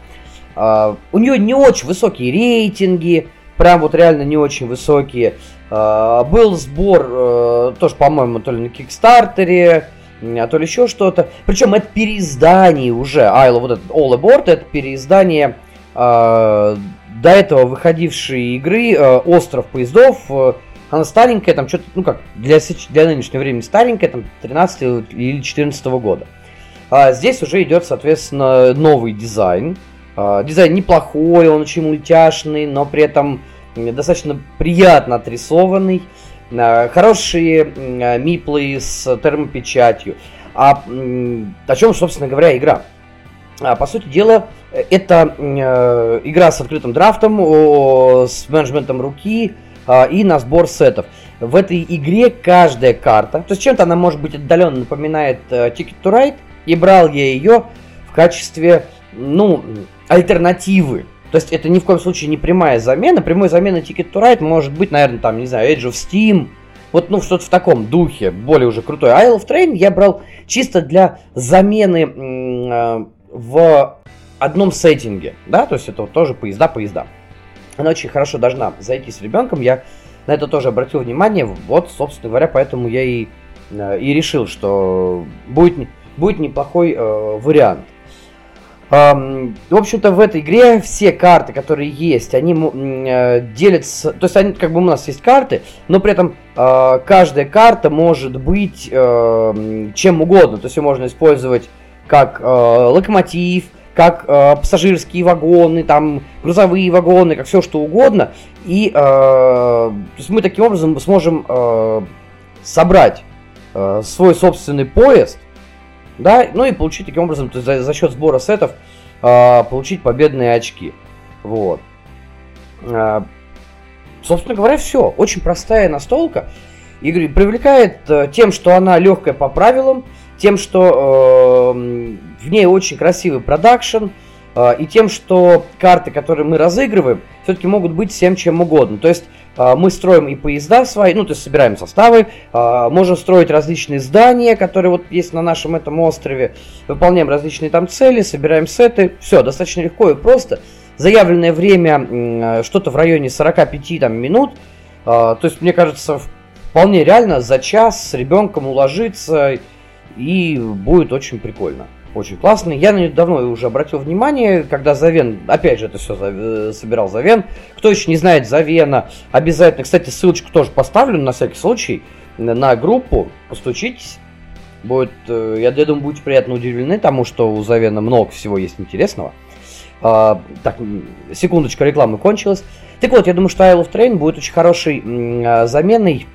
A: Э, у нее не очень высокие рейтинги, прям вот реально не очень высокие. Э, был сбор, э, тоже, по-моему, то ли на Кикстартере, а то ли еще что-то. Причем это переиздание уже, Айла, вот этот All Aboard, это переиздание э, до этого выходившей игры э, Остров поездов. Э, она старенькая, там что-то, ну как, для, для нынешнего времени старенькая, там 13 или 14 года. А здесь уже идет, соответственно, новый дизайн. А, дизайн неплохой, он очень мультяшный, но при этом достаточно приятно отрисованный. А, хорошие а, миплы с термопечатью. А о чем, собственно говоря, игра? По сути дела, это игра с открытым драфтом, с менеджментом руки и на сбор сетов. В этой игре каждая карта, то есть чем-то она может быть отдаленно напоминает Ticket to Ride, и брал я ее в качестве, ну, альтернативы. То есть это ни в коем случае не прямая замена. Прямой замены Ticket to Ride может быть, наверное, там, не знаю, Edge of Steam. Вот, ну, что-то в таком духе, более уже крутой. Isle of Train я брал чисто для замены э, в одном сеттинге, да, то есть это вот тоже поезда-поезда. Она очень хорошо должна зайти с ребенком, я на это тоже обратил внимание, вот, собственно говоря, поэтому я и, э, и решил, что будет, будет неплохой э, вариант. В общем-то, в этой игре все карты, которые есть, они э, делятся... То есть, они, как бы у нас есть карты, но при этом э, каждая карта может быть э, чем угодно. То есть, ее можно использовать как э, локомотив, как пассажирские вагоны, там, грузовые вагоны, как все что угодно. И то есть мы таким образом сможем собрать свой собственный поезд, да, ну и получить таким образом, то есть за, за счет сбора сетов, э, получить победные очки. Вот. Э, собственно говоря, все. Очень простая настолка. Игры привлекает э, тем, что она легкая по правилам, тем, что э, в ней очень красивый продакшн, э, и тем, что карты, которые мы разыгрываем, все-таки могут быть всем чем угодно. То есть а, мы строим и поезда свои, ну, то есть собираем составы, а, можем строить различные здания, которые вот есть на нашем этом острове, выполняем различные там цели, собираем сеты, все, достаточно легко и просто. Заявленное время что-то в районе 45 там, минут, а, то есть, мне кажется, вполне реально за час с ребенком уложиться и будет очень прикольно очень классный. Я на нее давно уже обратил внимание, когда Завен, опять же, это все э, собирал Завен. Кто еще не знает Завена, обязательно, кстати, ссылочку тоже поставлю на всякий случай на группу, постучитесь. Будет, э, я, думаю, будете приятно удивлены тому, что у Завена много всего есть интересного. А, так, секундочка, рекламы кончилась. Так вот, я думаю, что Isle of Train будет очень хорошей а, заменой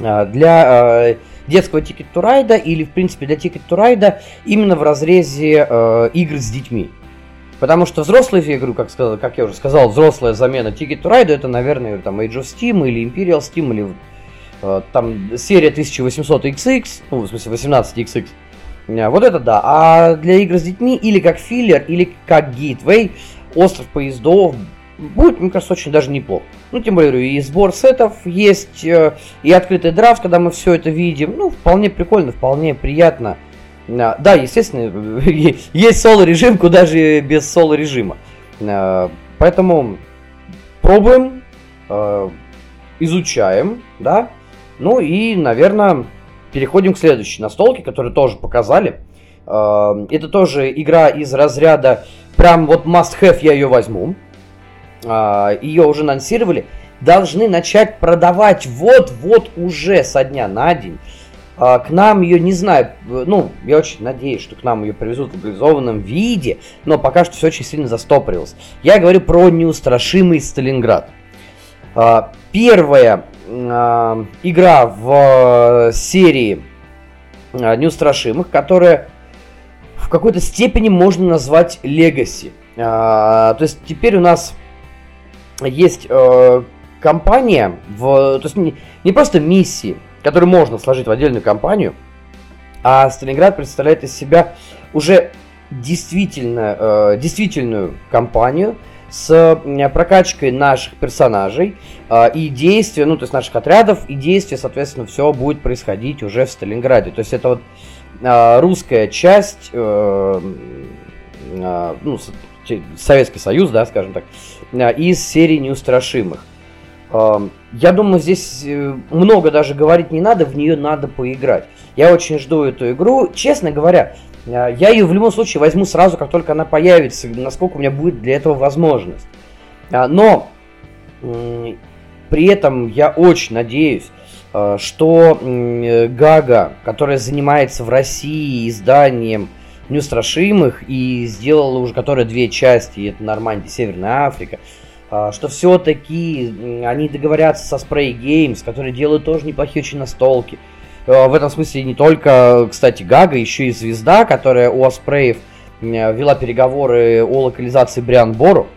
A: а, для детского Ticket to Ride или, в принципе, для Ticket to Ride именно в разрезе э, игр с детьми. Потому что взрослые игры, как, сказал, как я уже сказал, взрослая замена Ticket to Ride это, наверное, там Age of Steam или Imperial Steam или э, там серия 1800XX, ну, в смысле 18XX. Э, вот это да. А для игр с детьми или как филлер, или как Gateway, остров поездов, будет, мне кажется, очень даже неплохо. Ну, тем более, и сбор сетов есть, э, и открытый драфт, когда мы все это видим. Ну, вполне прикольно, вполне приятно. А, да, естественно, есть соло-режим, куда же без соло-режима. А, поэтому пробуем, э, изучаем, да. Ну и, наверное, переходим к следующей настолке, которую тоже показали. Это тоже игра из разряда прям вот must have, я ее возьму. А, ее уже анонсировали, должны начать продавать вот-вот уже со дня на день. А, к нам ее, не знаю, ну, я очень надеюсь, что к нам ее привезут в легализованном виде, но пока что все очень сильно застопорилось. Я говорю про неустрашимый Сталинград. А, первая игра в серии неустрашимых, которая в какой-то степени можно назвать легаси. То есть теперь у нас есть э, компания, в, то есть не, не просто миссии, которые можно сложить в отдельную компанию, а Сталинград представляет из себя уже действительно, э, действительную компанию с э, прокачкой наших персонажей э, и действия, ну, то есть наших отрядов, и действия, соответственно, все будет происходить уже в Сталинграде. То есть это вот э, русская часть, э, э, ну, Советский Союз, да, скажем так, а, из серии неустрашимых. Я думаю, здесь э, много даже говорить не надо, в нее надо поиграть. Я очень жду эту игру. Честно говоря, э, я ее в любом случае возьму сразу, как только она появится, насколько у меня будет для этого возможность. Но при этом я очень надеюсь, э, что Гага, которая занимается в России изданием неустрашимых и сделала уже которые две части, это Нормандия, Северная Африка, а, что все-таки они договорятся со Spray Games, которые делают тоже неплохие очень настолки. А, в этом смысле не только, кстати, Гага, еще и Звезда, которая у Аспреев вела переговоры о локализации Бриан Бору.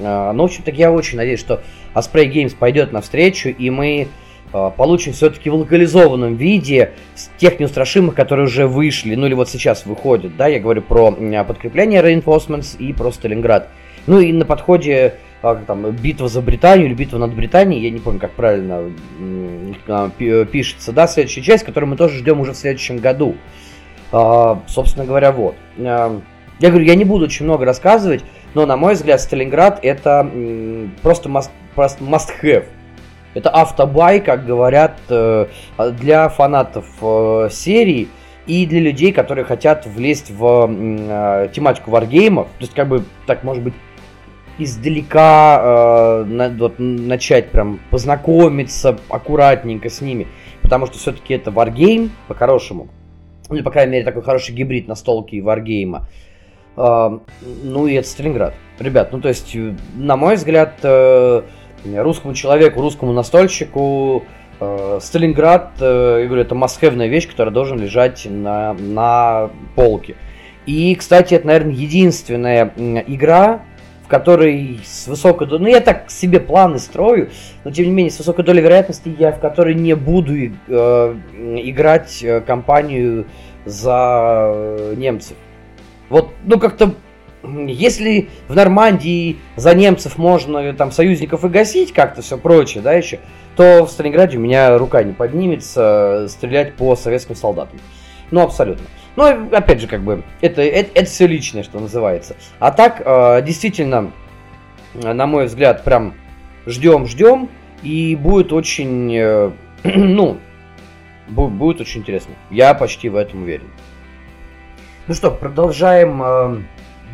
A: А, ну, в общем-то, я очень надеюсь, что Asprey Games пойдет навстречу, и мы получим все-таки в локализованном виде тех неустрашимых, которые уже вышли, ну или вот сейчас выходят, да, я говорю про подкрепление Reinforcements и про Сталинград. Ну и на подходе а, там, битва за Британию или битва над Британией, я не помню, как правильно пишется, да, следующая часть, которую мы тоже ждем уже в следующем году. А, собственно говоря, вот. Я говорю, я не буду очень много рассказывать, но, на мой взгляд, Сталинград это просто must, must have. Это автобай, как говорят, э, для фанатов э, серии и для людей, которые хотят влезть в э, тематику варгеймов. То есть, как бы, так, может быть, издалека вот, начать прям познакомиться аккуратненько с ними, потому что все-таки это варгейм по-хорошему, или, по крайней мере, такой хороший гибрид настолки и варгейма. Ну и это Сталинград. Ребят, ну то есть, на мой взгляд, русскому человеку, русскому настольщику э, Сталинград, э, я говорю, это масхевная вещь, которая должен лежать на, на полке. И, кстати, это, наверное, единственная игра, в которой с высокой долей... Ну, я так себе планы строю, но, тем не менее, с высокой долей вероятности я в которой не буду э, играть э, кампанию за э, немцев. Вот, ну, как-то... Если в Нормандии за немцев можно э, там союзников и гасить как-то все прочее, да, еще, то в Сталинграде у меня рука не поднимется э, стрелять по советским солдатам. Ну, абсолютно. Ну, опять же, как бы, это, это, это все личное, что называется. А так, э, действительно, на мой взгляд, прям ждем-ждем, и будет очень, э, ну, будет очень интересно. Я почти в этом уверен. Ну что, продолжаем э,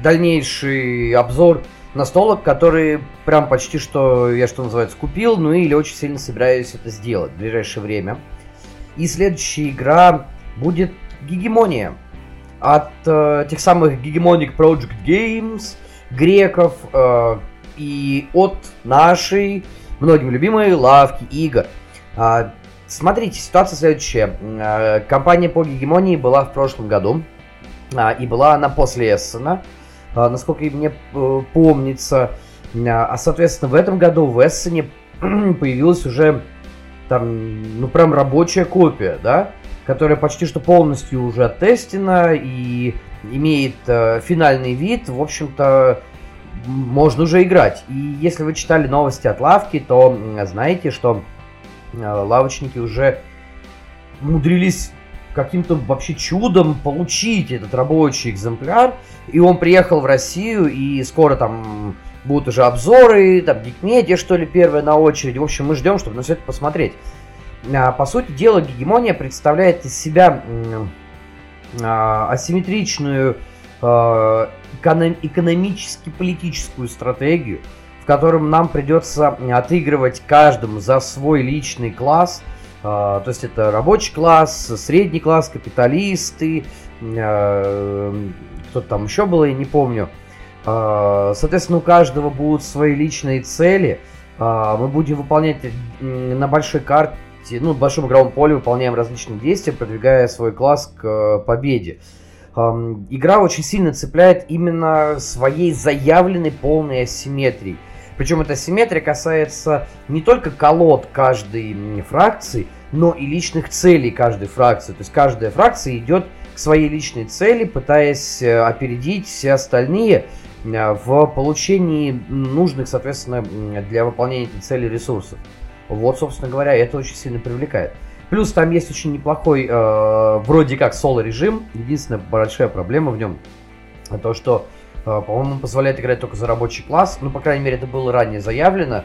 A: дальнейший обзор настолок, которые прям почти что, я что называется, купил, ну или очень сильно собираюсь это сделать в ближайшее время. И следующая игра будет Гегемония. От э, тех самых Гегемоник Project Games, греков э, и от нашей, многим любимой лавки игр. Э, смотрите, ситуация следующая. Э, компания по Гегемонии была в прошлом году. Э, и была она после Эссена. Насколько мне э, помнится. Э, а, соответственно, в этом году в Эссене появилась уже там, ну, прям рабочая копия, да, которая почти что полностью уже оттестена и имеет э, финальный вид, в общем-то, можно уже играть. И если вы читали новости от лавки, то знаете, что э, лавочники уже умудрились каким-то вообще чудом получить этот рабочий экземпляр, и он приехал в Россию, и скоро там будут уже обзоры, там Гикмедиа, что ли, первая на очереди. В общем, мы ждем, чтобы на все это посмотреть. А, по сути дела, гегемония представляет из себя а, асимметричную а, экономически-политическую стратегию, в котором нам придется отыгрывать каждому за свой личный класс. То есть это рабочий класс, средний класс, капиталисты, кто-то там еще было, я не помню. Соответственно, у каждого будут свои личные цели. Мы будем выполнять на большой карте ну, в большом игровом поле выполняем различные действия, продвигая свой класс к э, победе. Игра очень сильно цепляет именно своей заявленной полной асимметрией. Причем эта асимметрия касается не только колод каждой фракции, но и личных целей каждой фракции. То есть каждая фракция идет к своей личной цели, пытаясь э, опередить все остальные э, в получении нужных, соответственно, для выполнения этой цели ресурсов. Вот, собственно говоря, это очень сильно привлекает. Плюс там есть очень неплохой, э, вроде как, соло-режим. Единственная большая проблема в нем, то, что, э, по-моему, позволяет играть только за рабочий класс. Ну, по крайней мере, это было ранее заявлено.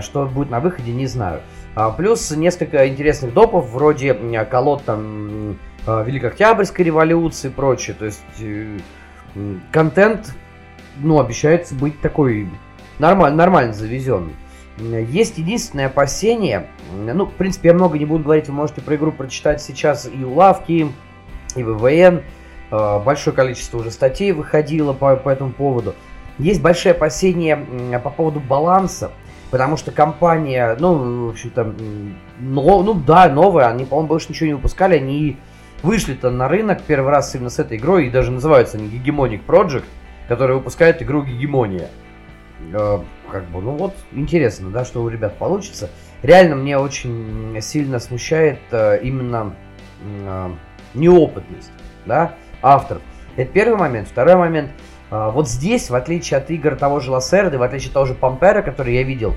A: Что будет на выходе, не знаю. А, плюс несколько интересных допов, вроде колод там Великой Октябрьской революции и прочее. То есть контент, ну, обещается быть такой нормально, нормально завезенный. Есть единственное опасение, ну, в принципе, я много не буду говорить, вы можете про игру прочитать сейчас и у Лавки, и в ВВН, большое количество уже статей выходило по, по этому поводу. Есть большие опасения по поводу баланса, потому что компания, ну, в общем-то, но, ну да, новая, они, по-моему, больше ничего не выпускали, они вышли-то на рынок первый раз именно с этой игрой, и даже называются они Hegemonic Project, который выпускает игру Гегемония. Э, как бы, ну вот, интересно, да, что у ребят получится. Реально мне очень сильно смущает э, именно э, неопытность, да, авторов. Это первый момент. Второй момент. Э, вот здесь, в отличие от игр того же Лассерды, в отличие от того же Пампера, который я видел,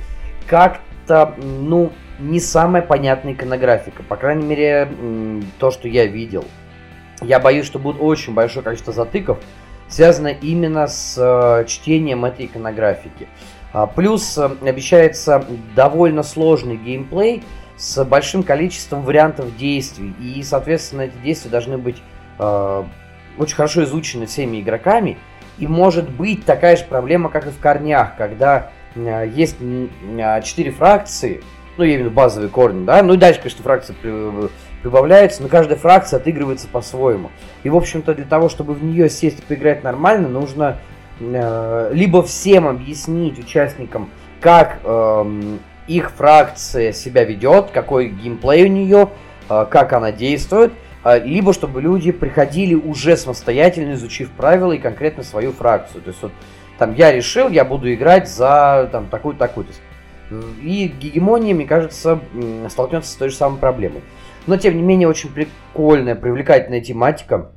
A: как-то, ну, не самая понятная иконографика. По крайней мере, то, что я видел. Я боюсь, что будет очень большое количество затыков, связано именно с э, чтением этой иконографики. А, плюс э, обещается довольно сложный геймплей с большим количеством вариантов действий. И, соответственно, эти действия должны быть э, очень хорошо изучены всеми игроками. И может быть такая же проблема, как и в корнях, когда э, есть э, четыре фракции, ну, я имею в виду базовые корни, да, ну и дальше, конечно, фракции прибавляется, но каждая фракция отыгрывается по-своему. И, в общем-то, для того, чтобы в нее сесть и поиграть нормально, нужно э, либо всем объяснить участникам, как э, их фракция себя ведет, какой геймплей у нее, э, как она действует, э, либо чтобы люди приходили уже самостоятельно, изучив правила и конкретно свою фракцию. То есть вот там я решил, я буду играть за там такую-такую. И гегемония, мне кажется, столкнется с той же самой проблемой. Но, тем не менее, очень прикольная, привлекательная тематика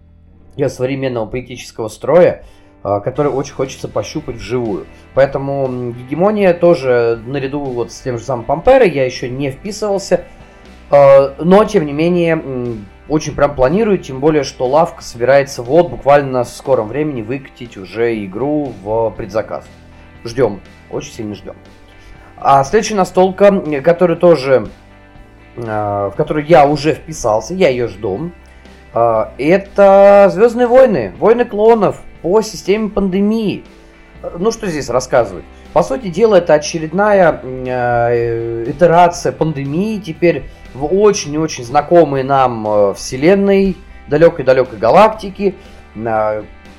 A: для современного политического строя, а, который очень хочется пощупать вживую. Поэтому гегемония тоже наряду вот с тем же самым Памперой я еще не вписывался. А, но, тем не менее, очень прям планирую, тем более, что лавка собирается вот буквально в скором времени выкатить уже игру в предзаказ. Ждем, очень сильно ждем. А следующая настолка, которая тоже Э, в которую я уже вписался, я ее жду. Э, это Звездные войны, войны клонов по системе пандемии. Ну что здесь рассказывать? По сути дела, это очередная э, итерация пандемии теперь в очень-очень знакомой нам вселенной, далекой-далекой галактики.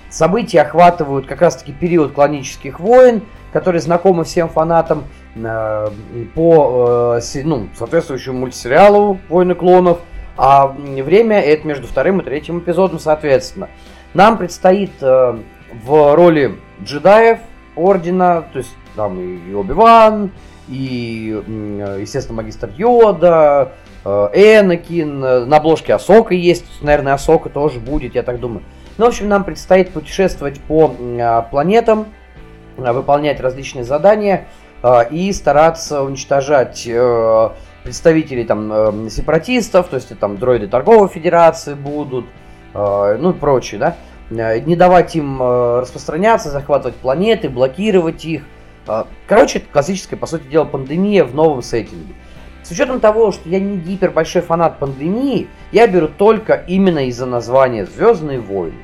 A: События охватывают как раз-таки период клонических войн, который знакомы всем фанатам. Э, по э, ну, соответствующему мультсериалу «Войны клонов», а время это между вторым и третьим эпизодом, соответственно. Нам предстоит э, в роли джедаев Ордена, то есть там и Оби-Ван, и, естественно, магистр Йода, Энакин, на обложке Асока есть, наверное, Асока тоже будет, я так думаю. Ну, в общем, нам предстоит путешествовать по планетам, выполнять различные задания – а, и стараться уничтожать э, представителей там э, сепаратистов, то есть там дроиды торговой федерации будут, э, ну и прочее, да, не давать им распространяться, захватывать планеты, блокировать их. Короче, это классическая, по сути дела, пандемия в новом сеттинге. С учетом того, что я не гипер большой фанат пандемии, я беру только именно из-за названия Звездные войны.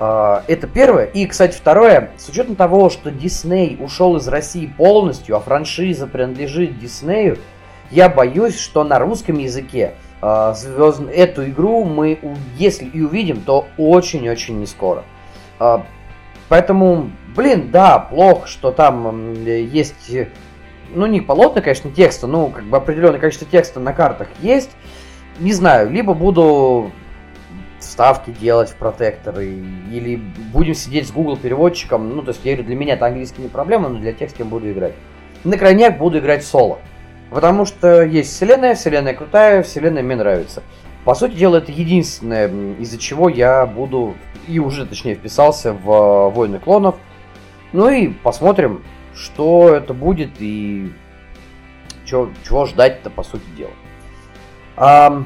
A: А, это первое. И, кстати, второе. С учетом того, что Дисней ушел из России полностью, а франшиза принадлежит Диснею, я боюсь, что на русском языке а, звезд... эту игру мы, если и увидим, то очень-очень не скоро. А, поэтому, блин, да, плохо, что там есть, ну, не полотна, конечно, текста, ну, как бы определенное количество текста на картах есть. Не знаю, либо буду вставки делать в протекторы, или будем сидеть с Google переводчиком, ну, то есть, я говорю, для меня это английский не проблема, но для с кем буду играть. На крайняк буду играть соло. Потому что есть вселенная, вселенная крутая, вселенная мне нравится. По сути дела, это единственное, из-за чего я буду, и уже точнее вписался в Войны клонов. Ну и посмотрим, что это будет и чё, чего ждать-то, по сути дела.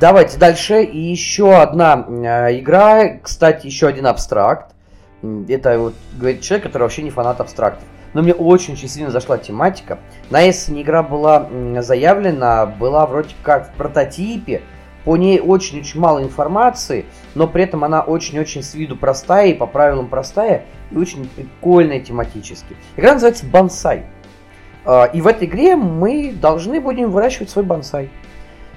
A: Давайте дальше. И еще одна э, игра, кстати, еще один абстракт. Это вот говорит человек, который вообще не фанат абстрактов. но мне очень-очень сильно зашла тематика. На Essen игра была заявлена, была вроде как в прототипе, по ней очень-очень мало информации, но при этом она очень-очень с виду простая и по правилам простая и очень прикольная тематически. Игра называется Бонсай. А, и в этой игре мы должны будем выращивать свой бонсай.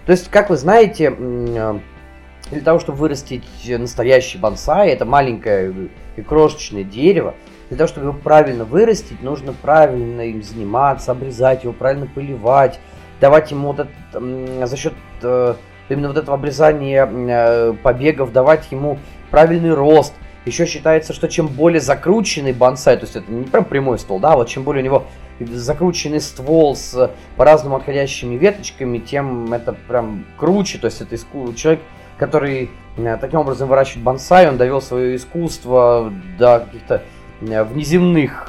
A: То есть, как вы знаете, для того, чтобы вырастить настоящий бонсай, это маленькое и крошечное дерево, для того, чтобы его правильно вырастить, нужно правильно им заниматься, обрезать его, правильно поливать, давать ему вот это, за счет э, именно вот этого обрезания э, побегов, давать ему правильный рост. Еще считается, что чем более закрученный бонсай, то есть это не прям прямой ствол, да, вот чем более у него закрученный ствол с по-разному отходящими веточками, тем это прям круче, то есть это иску... человек, который э, таким образом выращивает бонсай, он довел свое искусство до каких-то э, внеземных,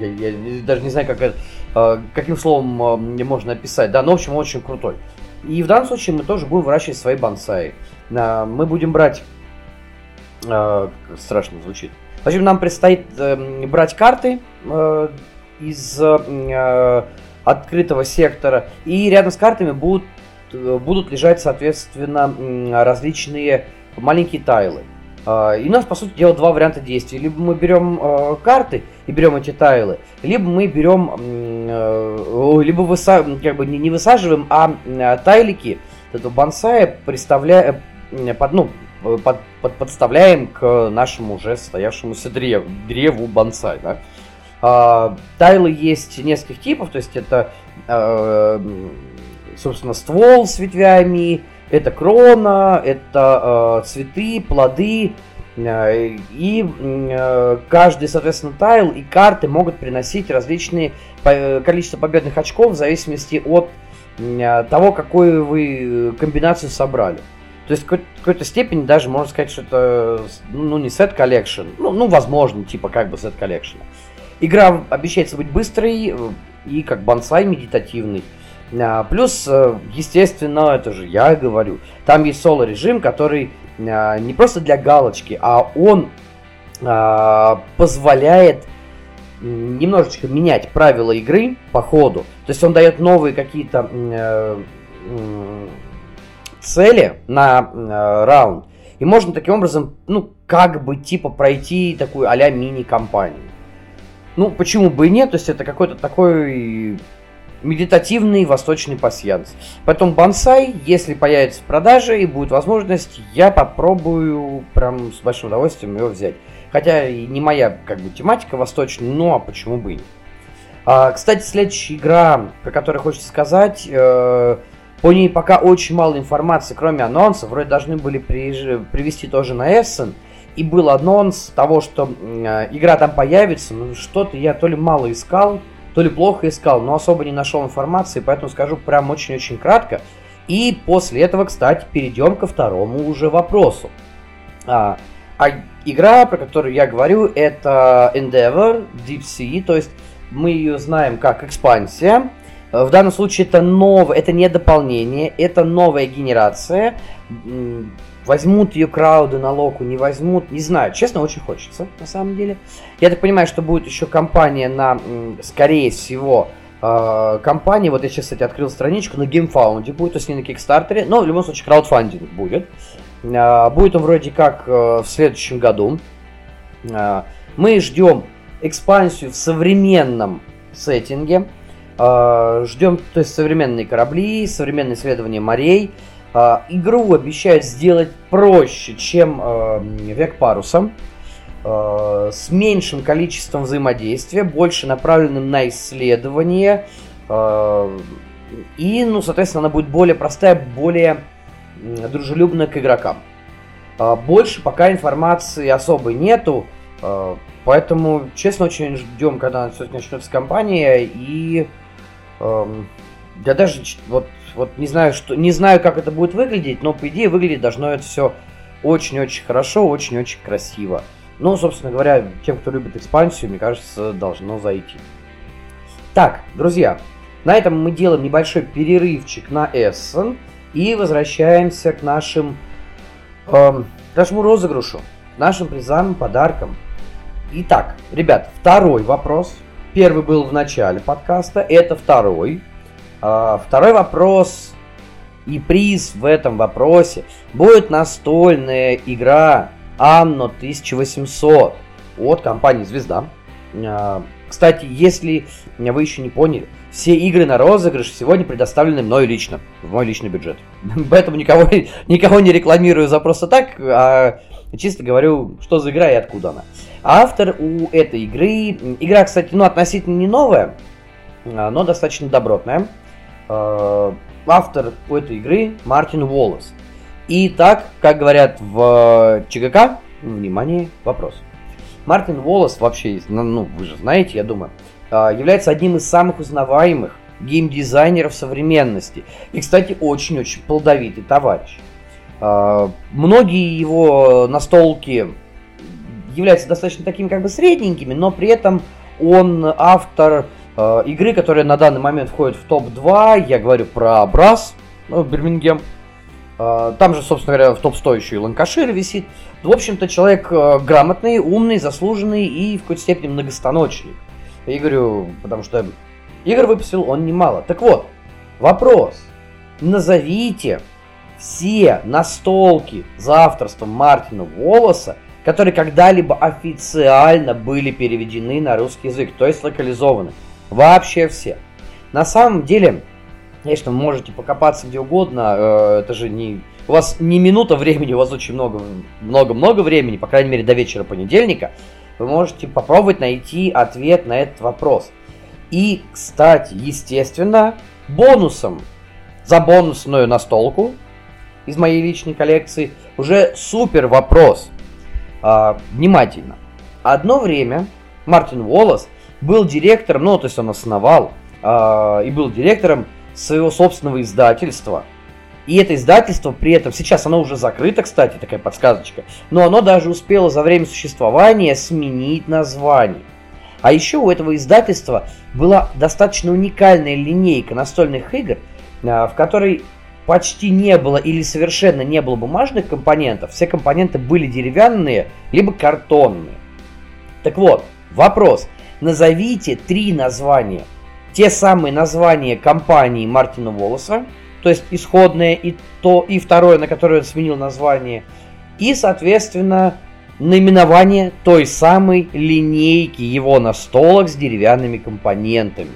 A: я, я даже не знаю, как каким словом можно описать, да, но в общем очень крутой. И в данном случае мы тоже будем выращивать свои бонсаи. Мы будем брать... А, страшно звучит. В общем, нам предстоит эм, брать карты э, из э, открытого сектора. И рядом с картами будут, э, будут лежать, соответственно, различные маленькие тайлы. А, и у нас, по сути дела, два варианта действий. Либо мы берем э, карты и берем эти тайлы, либо мы берем, э, либо выса, как бы не, высаживаем, а э, тайлики этого бонсая представляя, под, ну, под, под, подставляем к нашему уже состоявшемуся древ, древу бонсай. Да? А, тайлы есть нескольких типов, то есть это, э, собственно, ствол с ветвями, это крона, это э, цветы, плоды, э, и э, каждый, соответственно, тайл и карты могут приносить различные по, количество победных очков в зависимости от э, того, какую вы комбинацию собрали. То есть в какой-то степени даже можно сказать, что это ну не set collection, ну, ну возможно, типа как бы set collection. Игра обещается быть быстрой э, и как бонсай медитативный. А, плюс, э, естественно, это же я говорю, там есть соло-режим, который а, не просто для галочки, а он а, позволяет немножечко менять правила игры по ходу. То есть он дает новые какие-то э, цели на э, раунд. И можно таким образом, ну, как бы типа пройти такую а-ля мини-компанию. Ну, почему бы и нет? То есть это какой-то такой медитативный восточный пасьянс. Поэтому бонсай, если появится в продаже и будет возможность, я попробую прям с большим удовольствием его взять. Хотя и не моя как бы тематика восточная, но а почему бы и нет. А, кстати, следующая игра, про которую хочется сказать, э, по ней пока очень мало информации, кроме анонсов. Вроде должны были при, привести тоже на Essen. И был анонс того, что э, игра там появится, но что-то я то ли мало искал, то ли плохо искал, но особо не нашел информации, поэтому скажу прям очень-очень кратко. И после этого, кстати, перейдем ко второму уже вопросу. А, а игра, про которую я говорю, это Endeavor Deep Sea, то есть мы ее знаем как экспансия. В данном случае это новое, это не дополнение, это новая генерация. Возьмут ее крауды на локу, не возьмут, не знаю. Честно, очень хочется, на самом деле. Я так понимаю, что будет еще компания на, скорее всего, э, компания, вот я сейчас, кстати, открыл страничку, на GameFound будет, то есть не на Кикстартере, но в любом случае краудфандинг будет. Э, будет он вроде как э, в следующем году. Мы ждем экспансию в современном сеттинге. Ждем, то есть современные корабли, современные исследования морей. А, игру обещают сделать проще, чем э, Век Паруса, э, с меньшим количеством взаимодействия, больше направленным на исследование. Э, и, ну, соответственно, она будет более простая, более дружелюбная к игрокам. Больше пока информации особой нету, поэтому, честно, очень ждем, когда все-таки начнется кампания, и эм, я даже вот вот не знаю, что, не знаю, как это будет выглядеть, но по идее выглядеть должно это все очень-очень хорошо, очень-очень красиво. Ну, собственно говоря, тем, кто любит экспансию, мне кажется, должно зайти. Так, друзья, на этом мы делаем небольшой перерывчик на Essen и возвращаемся к нашим, эм, нашему розыгрышу, к нашим призам, подаркам. Итак, ребят, второй вопрос. Первый был в начале подкаста, это второй. А, второй вопрос и приз в этом вопросе будет настольная игра Anno 1800 от компании Звезда. А, кстати, если вы еще не поняли, все игры на розыгрыш сегодня предоставлены мной лично, в мой личный бюджет. Поэтому никого, никого не рекламирую за просто так, а чисто говорю, что за игра и откуда она. Автор у этой игры, игра, кстати, ну, относительно не новая, а, но достаточно добротная. А, автор у этой игры Мартин Уоллес. И так, как говорят в ЧГК, внимание, вопрос. Мартин Уоллес вообще, ну, ну, вы же знаете, я думаю, а, является одним из самых узнаваемых геймдизайнеров современности. И, кстати, очень-очень плодовитый товарищ. Многие его настолки являются достаточно такими как бы средненькими, но при этом он автор э, игры, которая на данный момент входит в топ-2. Я говорю про Брас, ну, Бирмингем. Э, там же, собственно говоря, в топ-100 еще и Ланкашир висит. В общем-то, человек э, грамотный, умный, заслуженный и в какой-то степени многостаночный. Я говорю, потому что игр выпустил он немало. Так вот, вопрос. Назовите все настолки за авторством Мартина Волоса, которые когда-либо официально были переведены на русский язык, то есть локализованы. Вообще все. На самом деле, конечно, вы можете покопаться где угодно, э, это же не... У вас не минута времени, у вас очень много, много-много времени, по крайней мере до вечера понедельника, вы можете попробовать найти ответ на этот вопрос. И, кстати, естественно, бонусом за бонусную настолку из моей личной коллекции уже супер вопрос. А, внимательно. Одно время Мартин Уоллес был директором, ну, то есть он основал а, и был директором своего собственного издательства. И это издательство при этом, сейчас оно уже закрыто, кстати, такая подсказочка, но оно даже успело за время существования сменить название. А еще у этого издательства была достаточно уникальная линейка настольных игр, а, в которой почти не было или совершенно не было бумажных компонентов, все компоненты были деревянные, либо картонные. Так вот, вопрос. Назовите три названия. Те самые названия компании Мартина Волоса, то есть исходное и то, и второе, на которое он сменил название, и, соответственно, наименование той самой линейки его настолок с деревянными компонентами.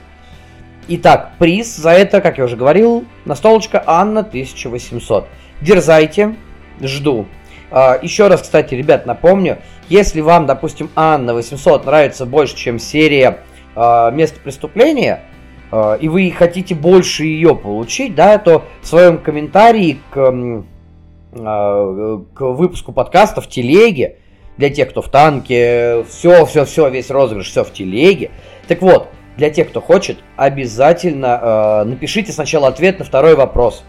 A: Итак, приз за это, как я уже говорил, настолочка Анна 1800. Дерзайте, жду. А, еще раз, кстати, ребят, напомню, если вам, допустим, Анна 800 нравится больше, чем серия а, «Место преступления», а, и вы хотите больше ее получить, да, то в своем комментарии к, к выпуску подкаста в телеге, для тех, кто в танке, все, все, все, весь розыгрыш, все в телеге. Так вот, для тех, кто хочет, обязательно э, напишите сначала ответ на второй вопрос.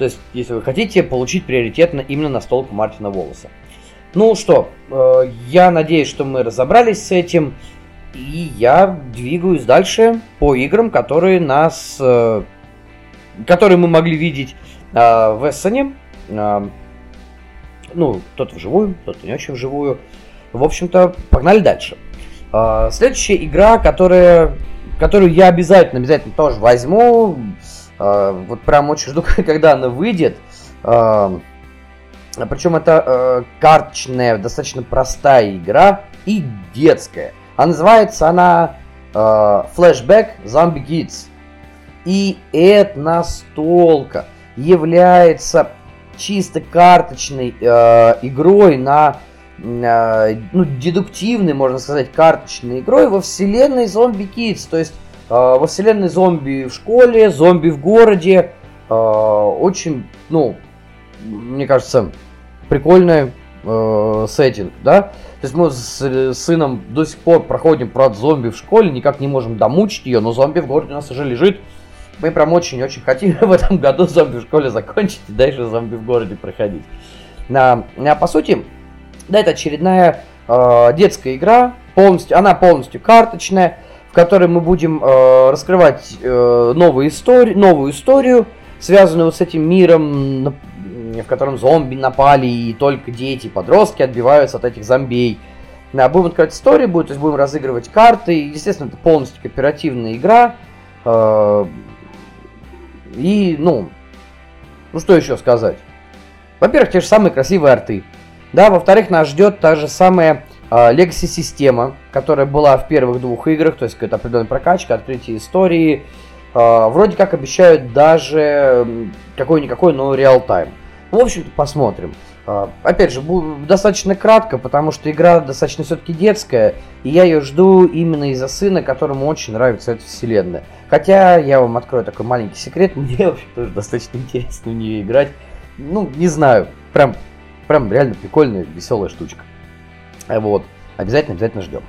A: То есть, если вы хотите получить приоритетно именно настолку Мартина Волоса. Ну что, э, я надеюсь, что мы разобрались с этим. И я двигаюсь дальше по играм, которые нас... Э, которые мы могли видеть э, в Эссене. Э, ну, кто-то вживую, кто-то не очень вживую. В общем-то, погнали дальше. Э, следующая игра, которая которую я обязательно, обязательно тоже возьму. Э, вот прям очень жду, когда она выйдет. Э, причем это э, карточная, достаточно простая игра и детская. А называется она Flashback Zombie Kids. И эта настолка является чисто карточной э, игрой на Э, ну, дедуктивной, можно сказать, карточной игрой во вселенной Zombie Kids. То есть во вселенной зомби в школе, зомби в городе. Э, очень, ну, мне кажется, прикольный э, сеттинг, да? То есть мы с сыном до сих пор проходим про зомби в школе, никак не можем домучить ее, но зомби в городе у нас уже лежит. Мы прям очень-очень хотим в этом году зомби в школе закончить и дальше зомби в городе проходить. А, а по сути, да, это очередная э, детская игра, полностью, она полностью карточная, в которой мы будем э, раскрывать э, новую, историю, новую историю, связанную вот с этим миром, в котором зомби напали, и только дети, подростки отбиваются от этих зомбей. Да, будем открывать истории, будет, то есть будем разыгрывать карты. Естественно, это полностью кооперативная игра. Э, и, ну, ну что еще сказать? Во-первых, те же самые красивые арты. Да, во-вторых, нас ждет та же самая э, Legacy-система, которая была в первых двух играх, то есть какая-то определенная прокачка, открытие истории. Э, вроде как обещают даже какой-никакой, но реал-тайм. В общем-то, посмотрим. А, опять же, достаточно кратко, потому что игра достаточно все-таки детская, и я ее жду именно из-за сына, которому очень нравится эта вселенная. Хотя, я вам открою такой маленький секрет, мне вообще тоже достаточно интересно в нее играть. Ну, не знаю, прям, прям реально прикольная, веселая штучка. Вот, обязательно, обязательно ждем.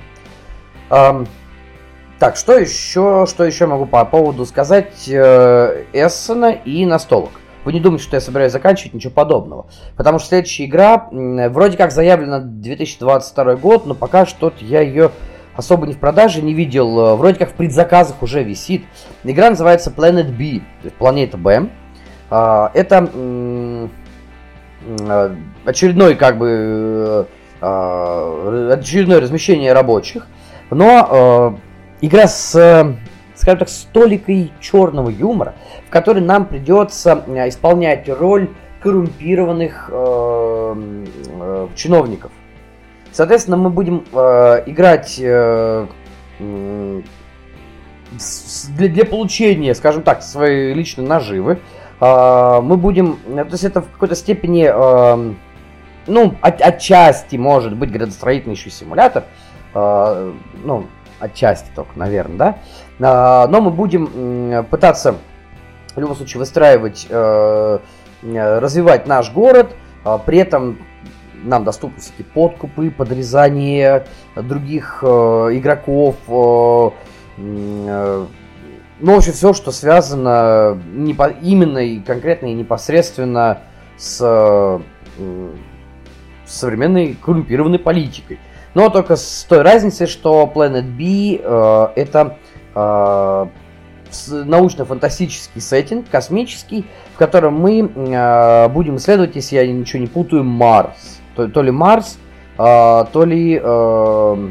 A: Так, что еще, что еще могу по поводу сказать э, Эссена и настолок? Вы не думайте, что я собираюсь заканчивать, ничего подобного. Потому что следующая игра, вроде как заявлена 2022 год, но пока что-то я ее особо не в продаже не видел. Вроде как в предзаказах уже висит. Игра называется Planet B, то есть планета Б. А, это а, очередной как бы а, очередное размещение рабочих, но игра с скажем так, столикой черного юмора, в которой нам придется э, исполнять роль коррумпированных э, э, чиновников. Соответственно, мы будем э, играть э, для, получения, скажем так, своей личной наживы. Э, мы будем, э, то есть это в какой-то степени, э, ну, от, отчасти может быть градостроительный еще симулятор, э, ну, отчасти только, наверное, да. А, но мы будем пытаться в любом случае выстраивать, э, развивать наш город, а, при этом нам доступны всякие подкупы, подрезание других э, игроков, э, ну, в общем, все, что связано именно и конкретно и непосредственно с современной коррумпированной политикой. Но только с той разницей, что Planet B э, это э, научно-фантастический сеттинг, космический, в котором мы э, будем исследовать, если я ничего не путаю, Марс. То, то ли Марс, э, то ли... Э,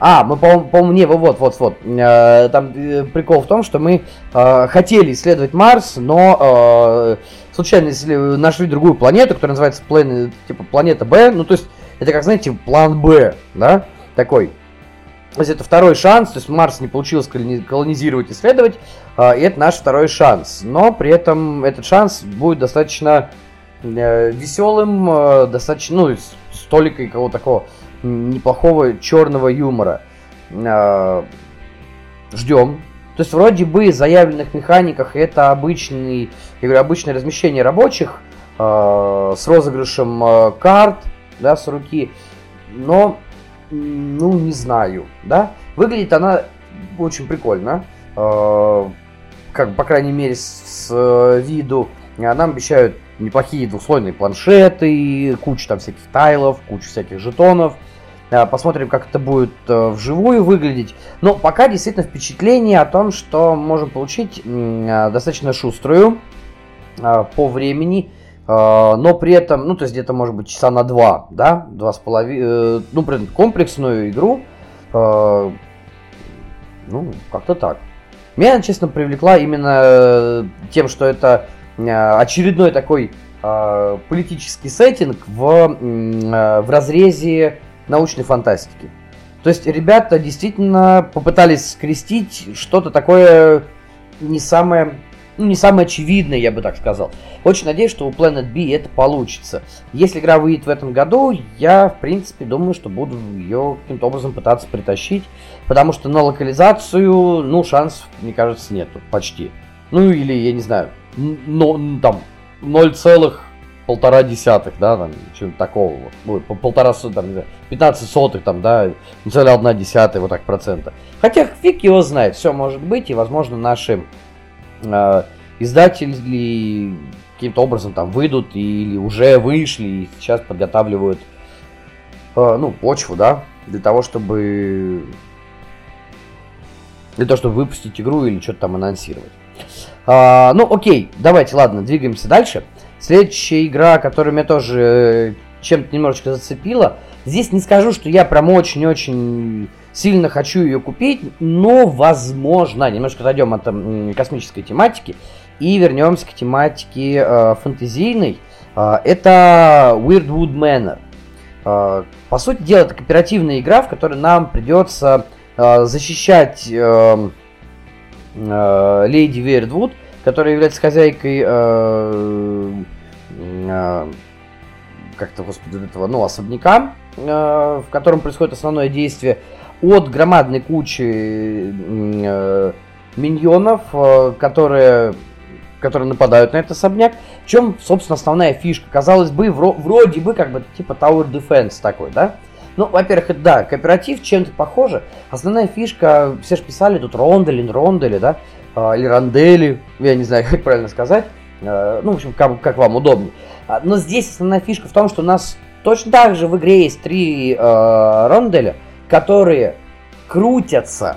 A: а, мы, по-моему, по не, вот, вот, вот. Э, там э, прикол в том, что мы э, хотели исследовать Марс, но э, случайно нашли другую планету, которая называется планета, типа планета Б. Ну, то есть это как, знаете, план Б, да, такой. То есть это второй шанс, то есть Марс не получилось колонизировать, исследовать, а, и это наш второй шанс. Но при этом этот шанс будет достаточно э, веселым, э, достаточно, ну, с толикой какого-то такого неплохого черного юмора. А, Ждем. То есть вроде бы в заявленных механиках это обычный, я говорю, обычное размещение рабочих э, с розыгрышем карт, да, с руки, но, ну, не знаю, да. Выглядит она очень прикольно, э, как, по крайней мере, с, с э, виду. Нам обещают неплохие двухслойные планшеты, кучу там всяких тайлов, кучу всяких жетонов. Э, посмотрим, как это будет э, вживую выглядеть. Но пока действительно впечатление о том, что можем получить достаточно шуструю по времени но при этом, ну, то есть где-то, может быть, часа на два, да, два с половиной, э, ну, при этом комплексную игру, э, ну, как-то так. Меня, честно, привлекла именно э, тем, что это очередной такой политический сеттинг в, в разрезе научной фантастики. То есть ребята действительно попытались скрестить что-то такое не самое ну, не самое очевидное, я бы так сказал. Очень надеюсь, что у Planet B это получится. Если игра выйдет в этом году, я, в принципе, думаю, что буду ее каким-то образом пытаться притащить, потому что на локализацию, ну, шансов, мне кажется, нету, почти. Ну, или, я не знаю, но, там, 0, полтора десятых, да, там, чего-то такого вот, ну, полтора, там, не знаю, 15 сотых, там, да, не целая одна десятая, вот так процента. Хотя фиг его знает, все может быть, и, возможно, наши э, издатели каким-то образом там выйдут или уже вышли и сейчас подготавливают э, ну, почву, да, для того, чтобы для того, чтобы выпустить игру или что-то там анонсировать. А, ну, окей, давайте, ладно, двигаемся дальше. Следующая игра, которая меня тоже э, чем-то немножечко зацепила, Здесь не скажу, что я прям очень-очень сильно хочу ее купить, но возможно, немножко отойдем от э, космической тематики и вернемся к тематике э, фэнтезийной. Э, это Weirdwood Manor. Э, по сути дела, это кооперативная игра, в которой нам придется э, защищать э, э, леди Weirdwood, которая является хозяйкой э, э, как-то, господи, этого, ну, особняка, э, в котором происходит основное действие от громадной кучи э, миньонов, э, которые, которые нападают на этот особняк. В чем, собственно, основная фишка? Казалось бы, вро, вроде бы, как бы, типа Tower Defense такой, да? Ну, во-первых, это, да, кооператив чем-то похоже. Основная фишка, все же писали тут рондели, рондели, да? А, или рандели, я не знаю, как правильно сказать. А, ну, в общем, как, как вам удобнее. А, но здесь основная фишка в том, что у нас точно так же в игре есть три э, ронделя – которые крутятся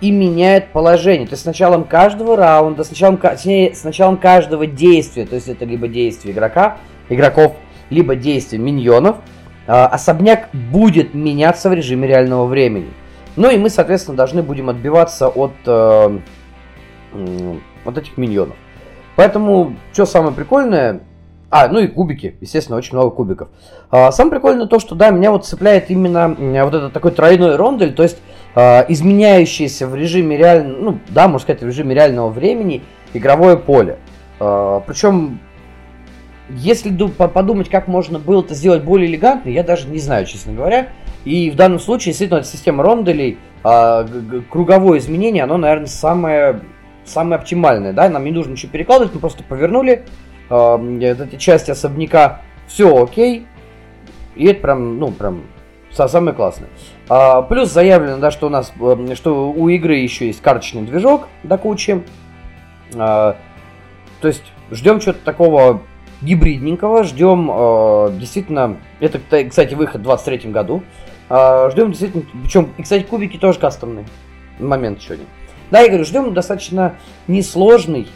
A: и меняют положение. То есть с началом каждого раунда, с началом, точнее, с началом каждого действия, то есть это либо действие игрока, игроков, либо действие миньонов, а, особняк будет меняться в режиме реального времени. Ну и мы, соответственно, должны будем отбиваться от, э, от этих миньонов. Поэтому, что самое прикольное, а, ну и кубики, естественно, очень много кубиков. А, самое прикольное то, что, да, меня вот цепляет именно вот этот такой тройной рондель, то есть а, изменяющийся в режиме реального, ну, да, можно сказать, в режиме реального времени игровое поле. А, причем, если подумать, как можно было это сделать более элегантно, я даже не знаю, честно говоря. И в данном случае, действительно, эта система ронделей, а, круговое изменение, оно, наверное, самое, самое оптимальное, да, нам не нужно ничего перекладывать, мы просто повернули, э, эти части особняка, все окей. И это прям, ну, прям самое классное. А, плюс заявлено, да, что у нас, э, что у игры еще есть карточный движок до кучи. А, то есть ждем чего-то такого гибридненького, ждем э, действительно, это, кстати, выход в 23 году. Э, ждем действительно, причем, и, кстати, кубики тоже кастомные. Момент еще один. Да, я говорю, ждем достаточно несложный,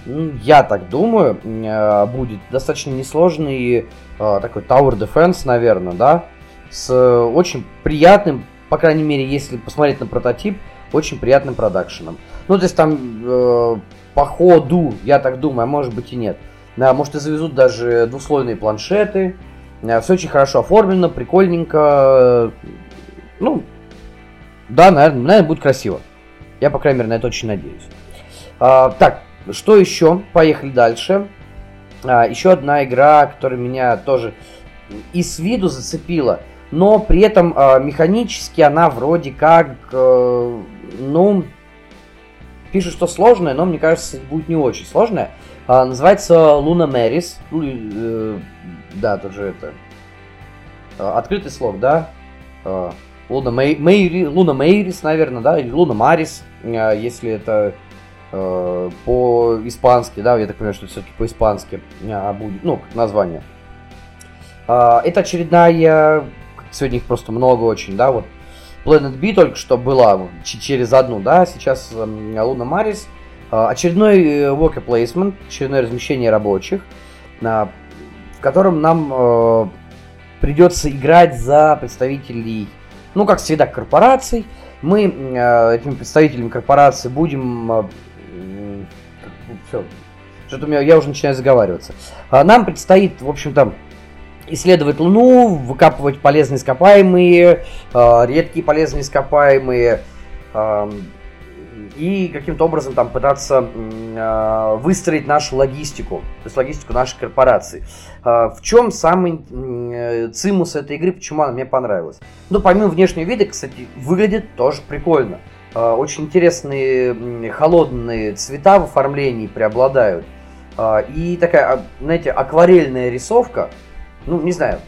A: я так думаю, э, будет достаточно несложный э, такой Tower Defense, наверное, да, с очень приятным, по крайней мере, если посмотреть на прототип, очень приятным продакшеном. Ну, то есть там э, по ходу, я так думаю, а может быть и нет. Да, может и завезут даже двуслойные планшеты. Все очень хорошо оформлено, прикольненько. Ну, да, наверное, наверное будет красиво. Я, по крайней мере, на это очень надеюсь. А, так, что еще? Поехали дальше. А, еще одна игра, которая меня тоже и с виду зацепила, но при этом а, механически она вроде как, а, ну, пишут, что сложная, но мне кажется, будет не очень сложная. А, называется Луна Мэрис. Э, да, тоже это. А, открытый слог, да? А, Луна, Мэй, Мэйри, Луна Мейрис, наверное, да, или Луна Марис, э, если это э, по-испански, да, я так понимаю, что все-таки по-испански э, будет, ну, название. Э, это очередная, сегодня их просто много очень, да, вот Planet B только что была через одну, да, сейчас э, Луна Марис. Э, очередной worker placement, очередное размещение рабочих, э, в котором нам э, придется играть за представителей ну, как всегда, корпораций. Мы э, этими представителями корпорации будем... Э, все, что-то у меня, я уже начинаю заговариваться. А нам предстоит, в общем-то, исследовать Луну, выкапывать полезные ископаемые, э, редкие полезные ископаемые, э, и каким-то образом там пытаться э, выстроить нашу логистику, то есть логистику нашей корпорации. Э, в чем самый э, цимус этой игры, почему она мне понравилась? Ну, помимо внешнего вида, кстати, выглядит тоже прикольно. Э, очень интересные холодные цвета в оформлении преобладают. Э, и такая, знаете, акварельная рисовка, ну, не знаю,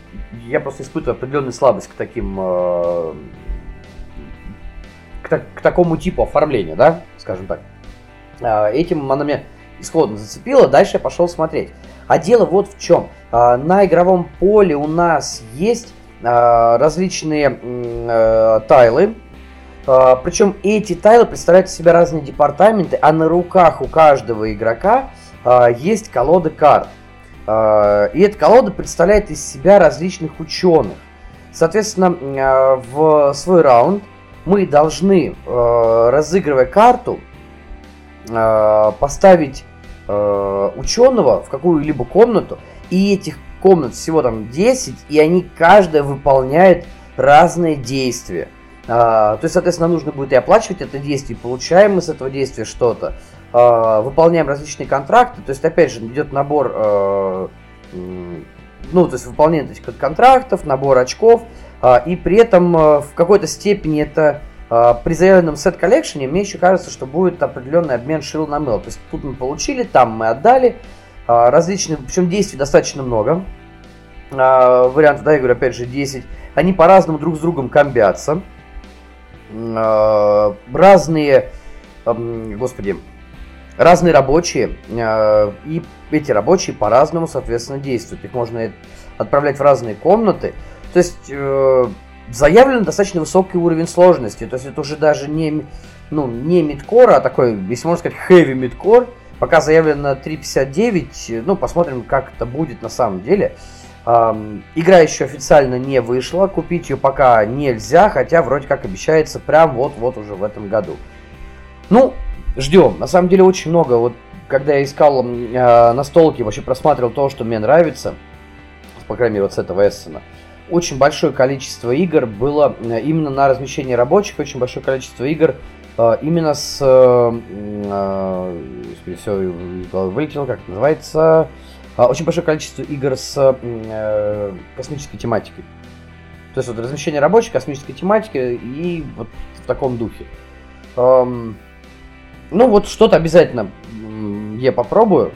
A: я просто испытываю определенную слабость к таким к, к такому типу оформления, да, скажем так. А, этим она меня исходно зацепила, дальше я пошел смотреть. А дело вот в чем. А, на игровом поле у нас есть а, различные тайлы, причем эти тайлы представляют из себя разные департаменты, а на руках у каждого игрока есть колода карт. И эта колода представляет из себя различных ученых. Соответственно, в свой раунд мы должны, разыгрывая карту, поставить ученого в какую-либо комнату, и этих комнат всего там 10, и они каждая выполняет разные действия. А, то есть, соответственно, нужно будет и оплачивать это действие, получаем мы с этого действия что-то, а, выполняем различные контракты, то есть, опять же, идет набор, а, ну, то есть, выполнение этих контрактов, набор очков, а, и при этом а, в какой-то степени это при заявленном сет коллекшене мне еще кажется, что будет определенный обмен шил на мыл. То есть тут мы получили, там мы отдали, а, различных, причем действий достаточно много. А, вариантов, да, я говорю, опять же, 10. Они по-разному друг с другом комбятся. А, разные, господи, разные рабочие, и эти рабочие по-разному, соответственно, действуют. Их можно отправлять в разные комнаты. То есть э, заявлен достаточно высокий уровень сложности. То есть это уже даже не, ну, не мидкор, а такой, если можно сказать, heavy мидкор. Пока заявлено 3.59, ну, посмотрим, как это будет на самом деле. Эм, игра еще официально не вышла, купить ее пока нельзя, хотя вроде как обещается прям вот-вот уже в этом году. Ну, ждем. На самом деле очень много. Вот когда я искал э, настолки, вообще просматривал то, что мне нравится, по крайней мере, вот с этого Эссена, очень большое количество игр было э, именно на размещение рабочих, очень большое количество игр а, именно с... Э, э, все вылетело, как это называется... Очень большое количество игр с э, космической тематикой. То есть вот размещение рабочей космической тематики и вот в таком духе. ну вот что-то обязательно я попробую.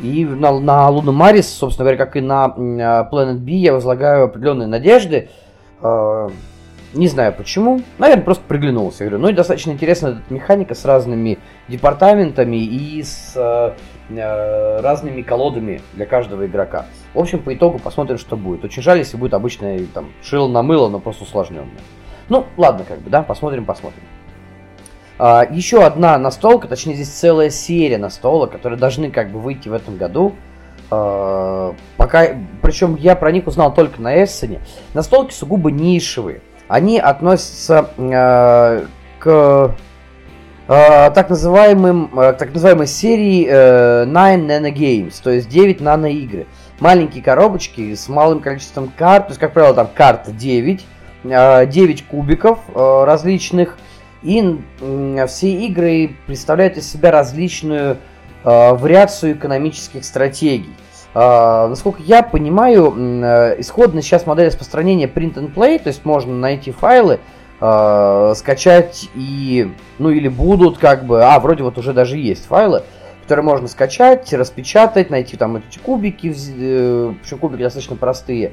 A: И на, на Луну Марис, собственно говоря, как и на Planet B, я возлагаю определенные надежды. Не знаю почему. Наверное, просто приглянулся. Я говорю, ну и достаточно интересная эта механика с разными департаментами и с э, э, разными колодами для каждого игрока. В общем, по итогу посмотрим, что будет. Очень жаль, если будет обычное там шило на мыло, но просто усложненное. Ну, ладно, как бы, да, посмотрим, посмотрим. А, еще одна настолка, точнее здесь целая серия настолок, которые должны как бы выйти в этом году. А, пока, причем я про них узнал только на Эссене. Настолки сугубо нишевые они относятся э, к э, так называемым, э, так называемой серии э, Nine Nano Games, то есть 9 нано-игры. Маленькие коробочки с малым количеством карт, то есть, как правило, там карт 9, э, 9 кубиков э, различных, и э, все игры представляют из себя различную э, вариацию экономических стратегий. Uh, насколько я понимаю, исходно сейчас модель распространения print and play, то есть можно найти файлы, скачать и, ну или будут как бы, а вроде вот уже даже есть файлы, которые можно скачать, распечатать, найти там эти кубики, э, причем кубики достаточно простые,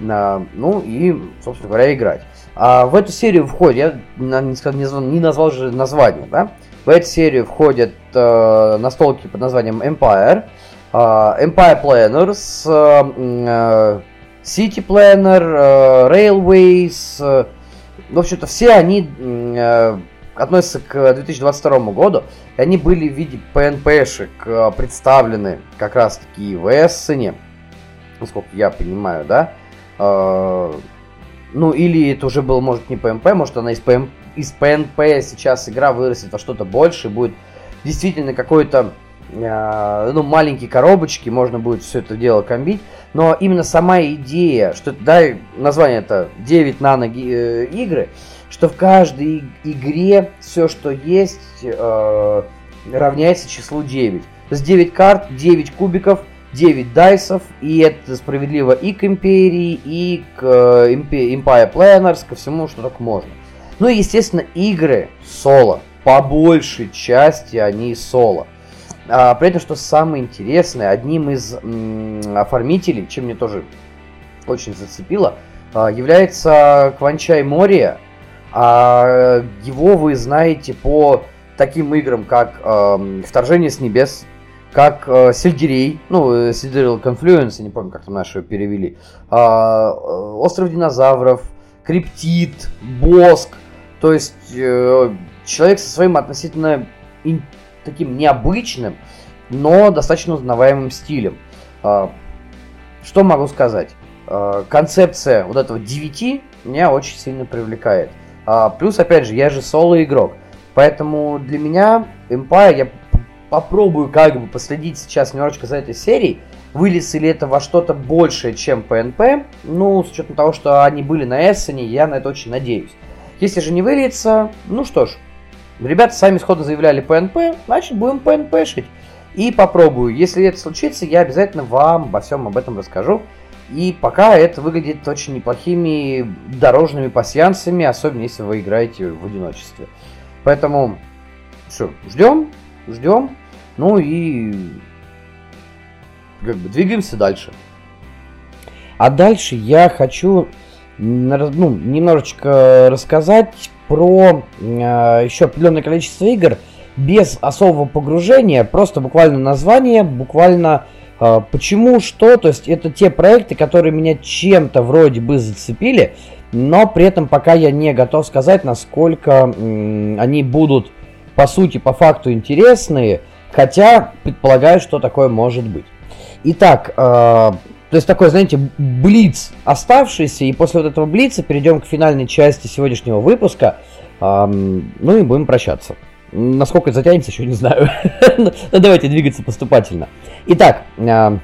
A: ну и, собственно говоря, играть. А в эту серию входит, я не, сказал, не, назвал, же название, да? В эту серию входят э, настолки под названием Empire, а, Empire Planners, э, City Planner, э, Railways, э, в общем-то, все они относятся к 2022 году, и они были в виде PNP-шек представлены как раз-таки в Эссене, насколько я понимаю, да? Ну, или это уже было, может, не PNP, может, она из, PM, из PNP сейчас игра вырастет во что-то больше, будет действительно какой-то а, ну, маленькие коробочки, можно будет все это дело комбить, но именно сама идея, что, да, название это 9 нано э, игры, что в каждой игре все, что есть, э, равняется числу 9. То есть 9 карт, 9 кубиков, 9 дайсов, и это справедливо и к Империи, и к э, Empire Planners, ко всему, что только можно. Ну и, естественно, игры соло. По большей части они соло. А, при этом, что самое интересное, одним из м, оформителей, чем мне тоже очень зацепило, а, является Кванчай Мория. А, его вы знаете по таким играм, как э, Вторжение с небес, как э, Сельдерей, ну, Сельдерил Confluence, не помню, как там наши перевели, э, Остров динозавров, Криптит, Боск, то есть э, человек со своим относительно таким необычным, но достаточно узнаваемым стилем. А, что могу сказать? э, концепция вот этого 9 меня очень сильно привлекает. А, плюс, опять же, я же соло-игрок. Поэтому для меня Empire, я попробую как бы последить сейчас немножечко за этой серией, вылез ли это во что-то большее, чем PNP, ну, с учетом того, что они были на Эссене, я на это очень надеюсь. Если же не выльется, ну что ж, ребята сами сходу заявляли PNP, значит будем PNP шить. И попробую. Если это случится, я обязательно вам обо всем об этом расскажу. И пока это выглядит очень неплохими дорожными пассиансами, особенно если вы играете в одиночестве. Поэтому все, ждем, ждем. Ну и как бы двигаемся дальше. А дальше я хочу ну, немножечко рассказать про э, еще определенное количество игр без особого погружения, просто буквально название, буквально э, почему, что, то есть это те проекты, которые меня чем-то вроде бы зацепили, но при этом пока я не готов сказать, насколько э, они будут по сути, по факту интересные, хотя предполагаю, что такое может быть. Итак, э, то есть такой, знаете, блиц оставшийся, и после вот этого блица перейдем к финальной части сегодняшнего выпуска, э, ну и будем прощаться. Насколько это затянется, еще не знаю. Но ну, давайте двигаться поступательно. Итак, э,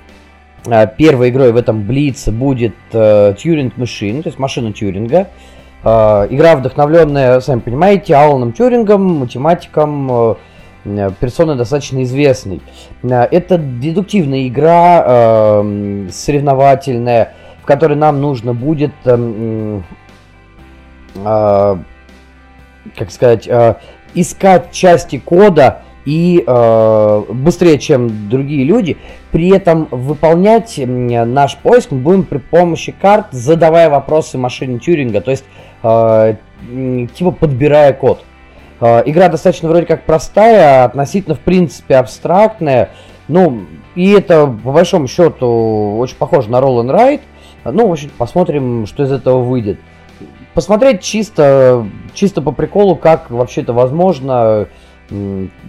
A: э, первой игрой в этом блице будет э, Turing Machine, то есть машина Тьюринга. Игра вдохновленная, сами понимаете, Аланом Тюрингом, математиком, э, персоной достаточно известной. Э, это дедуктивная игра, соревновательная, в которой нам нужно будет, как сказать, искать части кода и э, быстрее, чем другие люди. При этом выполнять наш поиск мы будем при помощи карт, задавая вопросы машине Тюринга, то есть э, типа подбирая код. Э, игра достаточно вроде как простая, относительно в принципе абстрактная. Ну, и это по большому счету очень похоже на Roll and Ride. Ну, в общем, посмотрим, что из этого выйдет. Посмотреть чисто, чисто по приколу, как вообще это возможно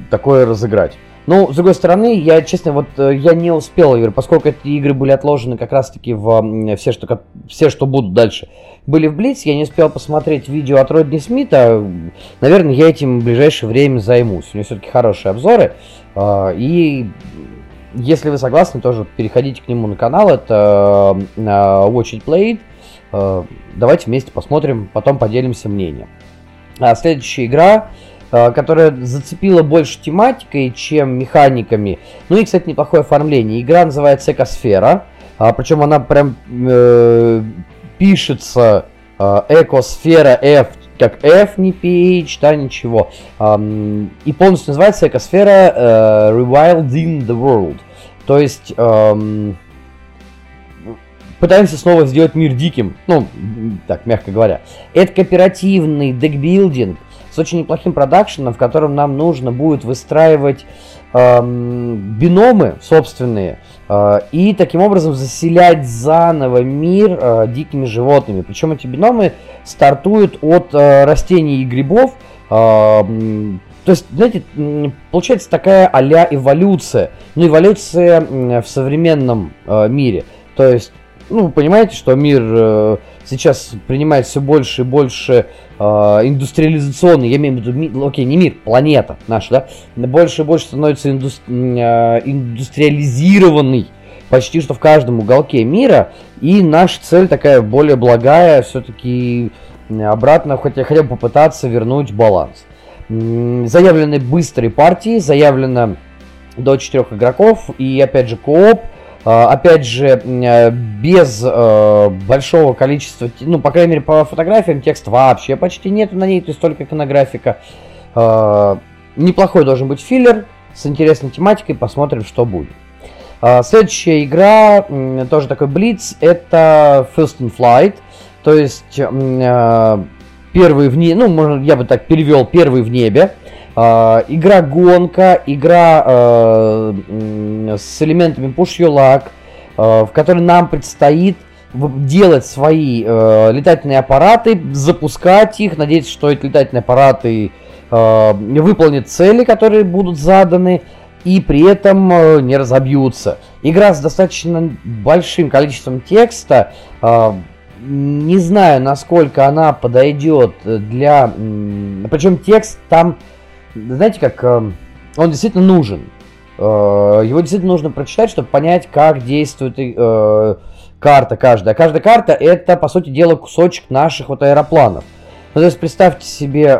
A: такое разыграть. Ну, с другой стороны, я, честно, вот э, я не успел, игры, поскольку эти игры были отложены как раз-таки в все что, все, что будут дальше, были в Блиц, я не успел посмотреть видео от Родни Смита. Наверное, я этим в ближайшее время займусь. У него все-таки хорошие обзоры. А, и если вы согласны, тоже переходите к нему на канал. Это э, Watch It Played. Э, давайте вместе посмотрим, потом поделимся мнением. А следующая игра Э, которая зацепила больше тематикой, чем механиками. Ну и, кстати, неплохое оформление. Игра называется Экосфера, а, причем она прям э, пишется э, Экосфера F как F, не PH, да, ничего. И полностью называется Экосфера uh, Rewilding the World. То есть um, пытаемся снова сделать мир диким, ну, так, мягко говоря. Это кооперативный декбилдинг, с очень неплохим продакшеном, в котором нам нужно будет выстраивать эм, биномы собственные э, и таким образом заселять заново мир э, дикими животными. Причем эти биномы стартуют от э, растений и грибов. Э, то есть, знаете, получается такая а-ля эволюция. Ну, эволюция в современном э, мире. То есть, ну, понимаете, что мир э, сейчас принимает все больше и больше э, индустриализационный, я имею в виду, ми, окей, не мир, планета наша, да, больше и больше становится инду, э, индустриализированный почти что в каждом уголке мира, и наша цель такая более благая, все-таки обратно хотя, хотя бы попытаться вернуть баланс. Заявлены быстрые партии, заявлено до четырех игроков, и опять же кооп, опять же, э, без э, большого количества, ну, по крайней мере, по фотографиям текст вообще почти нет на ней, то есть только иконографика. А, неплохой должен быть филлер с интересной тематикой, посмотрим, что будет. А, следующая игра, тоже такой блиц, это First in Flight, то есть э, первый в небе, ну, можно, я бы так перевел, первый в небе. Uh, игра uh, с элементами push your luck, uh, в которой нам предстоит делать свои летательные аппараты, запускать их, надеяться, что эти летательные аппараты выполнят цели, которые будут заданы. и при этом э, не разобьются. Игра с достаточно большим количеством текста. Э, не знаю, насколько она подойдет для... Причем текст там, знаете, как... Э, он действительно нужен. Его действительно нужно прочитать, чтобы понять, как действует карта каждая. Каждая карта это, по сути дела, кусочек наших вот аэропланов. Ну, то есть представьте себе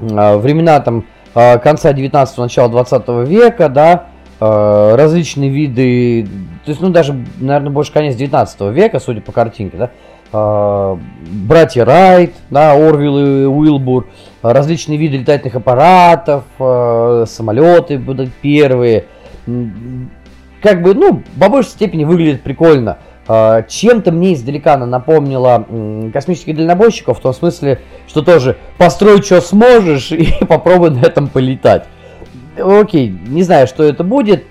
A: времена там Э, конца 19-го, начала 20 века, да, э, различные виды, то есть, ну, даже, наверное, больше конец 19 века, судя по картинке, да, э, братья Райт, да, Орвилл и Уилбур, различные виды летательных аппаратов, самолеты будут первые, как бы, ну, по большей степени выглядит прикольно. А, чем-то мне издалека она напомнила космических дальнобойщиков, в том смысле, что тоже построй, что сможешь, и попробуй на этом полетать. Окей, не знаю, что это будет.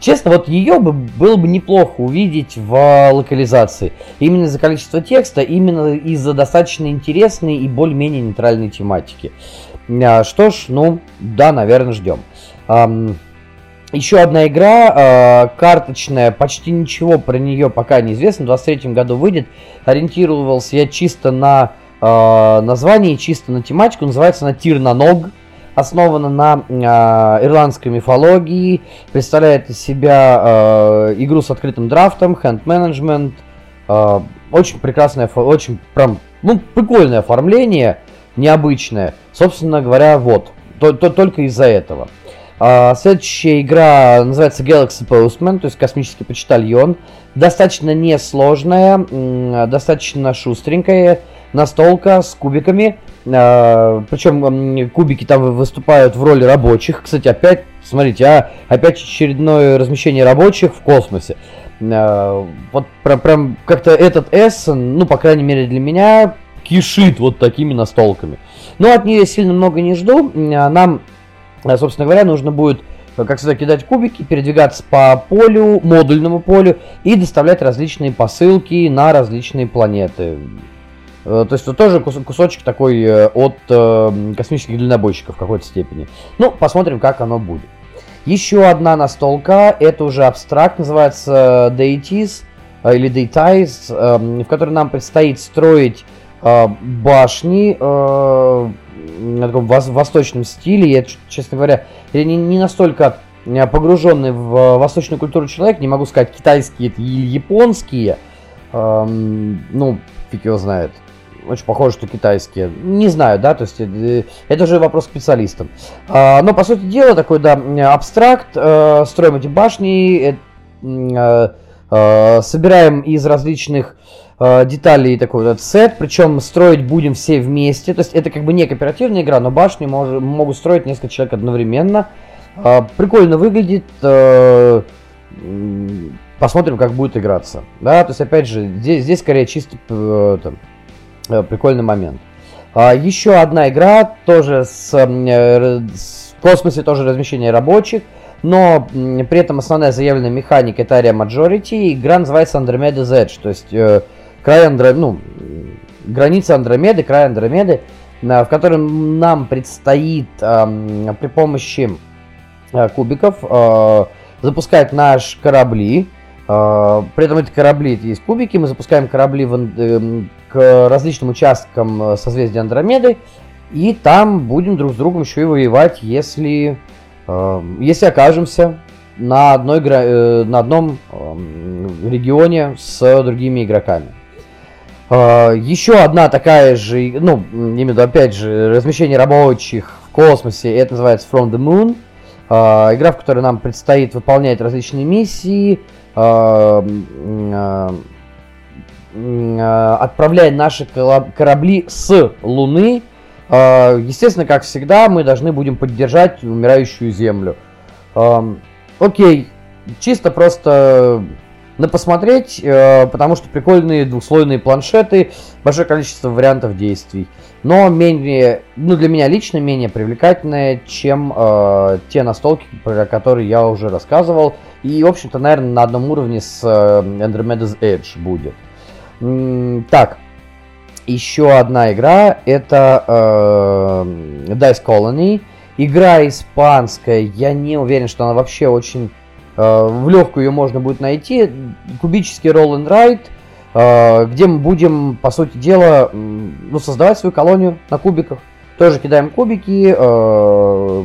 A: Честно, вот ее бы было бы неплохо увидеть в локализации. Именно из-за количества текста, именно из-за достаточно интересной и более-менее нейтральной тематики. А, что ж, ну, да, наверное, ждем. Еще одна игра, э, карточная, почти ничего про нее пока не известно. В 23 году выйдет. Ориентировался я чисто на э, название, чисто на тематику. Называется она Тир на ног. Основана на э, ирландской мифологии. Представляет из себя э, игру с открытым драфтом, хенд-менеджмент. Э, очень прекрасное, очень прям, ну, прикольное оформление, необычное. Собственно говоря, вот. То, то, только из-за этого. А, следующая игра называется Galaxy Postman, то есть космический почтальон. Достаточно несложная, достаточно шустренькая, настолка с кубиками. А, Причем кубики там выступают в роли рабочих. Кстати, опять, смотрите, а, опять очередное размещение рабочих в космосе. А, вот прям, прям как-то этот S, ну, по крайней мере для меня, кишит вот такими настолками. Но от нее сильно много не жду. Нам Э, собственно говоря, нужно будет, как всегда, кидать кубики, передвигаться по полю, модульному полю и доставлять различные посылки на различные планеты. Э, то есть это тоже кусочек такой от космических дальнобойщиков в какой-то степени. Ну, посмотрим, как оно будет. Еще одна настолка, это уже абстракт, называется Deities или Deities, в которой нам предстоит строить башни на таком восточном стиле. Я, честно говоря, я не, настолько э, погруженный в восточную культуру человек, не могу сказать, китайские или японские. Эм, ну, фиг его знает. Очень похоже, что китайские. Не знаю, да, то есть э, это уже вопрос к специалистам. Э, но, по сути дела, такой, да, абстракт. Э, строим эти башни, э, собираем из различных деталей такой вот сет, причем строить будем все вместе. То есть это как бы не кооперативная игра, но башни мож, могут строить несколько человек одновременно. Э, прикольно выглядит. Посмотрим, как будет играться. Да, то есть опять же, здесь, здесь скорее чисто там, прикольный момент. А, еще одна игра, тоже с, э, с в космосе, тоже размещение рабочих, но при этом основная заявленная механика это Area Majority. Игра называется Andromeda's Edge, то есть э, край Андро... ну, граница Андромеды, край Андромеды, в котором нам предстоит э, при помощи э, кубиков э, запускать наши корабли. Э, при этом эти корабли есть кубики, мы запускаем корабли в, э, к различным участкам э, созвездия Андромеды, и там будем друг с другом еще и воевать, если, э, если окажемся на, одной, э, на одном э, регионе с другими игроками. А, Еще одна такая же, ну, именно опять же, размещение рабочих в космосе, это называется From the Moon. А, игра, в которой нам предстоит выполнять различные миссии, а, отправляя наши корабли с Луны. Естественно, как всегда, мы должны будем поддержать умирающую Землю. Окей, чисто просто на посмотреть, э, потому что прикольные двухслойные планшеты, большое количество вариантов действий. Но менее, ну для меня лично менее привлекательное, чем э, те настолки, про которые я уже рассказывал. И, в общем-то, наверное, на одном уровне с э, Andromeda's Edge будет. Так, еще одна игра, это э, Dice Colony. Игра испанская, я не уверен, что она вообще очень... Э, в легкую ее можно будет найти. Кубический roll and ride, э, где мы будем, по сути дела, ну, создавать свою колонию на кубиках. Тоже кидаем кубики, э,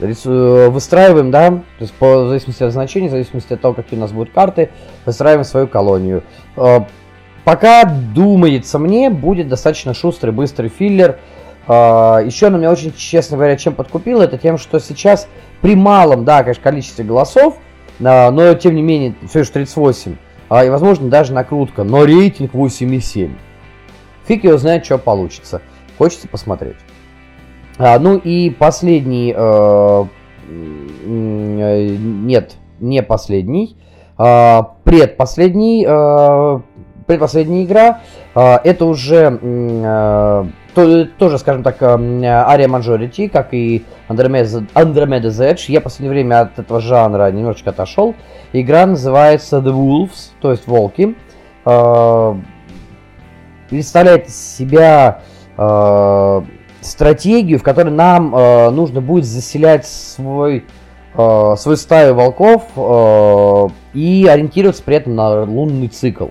A: выстраиваем, да, то есть по зависимости от значения, в зависимости от того, какие у нас будут карты, выстраиваем свою колонию. Пока, думается мне, будет достаточно шустрый, быстрый филлер. А, Еще она меня очень, честно говоря, чем подкупила, это тем, что сейчас при малом, да, конечно, количестве голосов, а, но тем не менее, все же 38, и, возможно, даже накрутка, но рейтинг 8,7. Фиг его знает, что получится. Хочется посмотреть. А, ну и последний, э, нет, не последний, предпоследний э, предпоследняя игра. А, это уже тоже, скажем так, Aria Majority, как и Andromeda, Andromeda's Edge. Я в последнее время от этого жанра немножечко отошел. Игра называется The Wolves, то есть Волки. А, представляет из себя а, стратегию, в которой нам нужно будет заселять свой свою стаю волков и ориентироваться при этом на лунный цикл.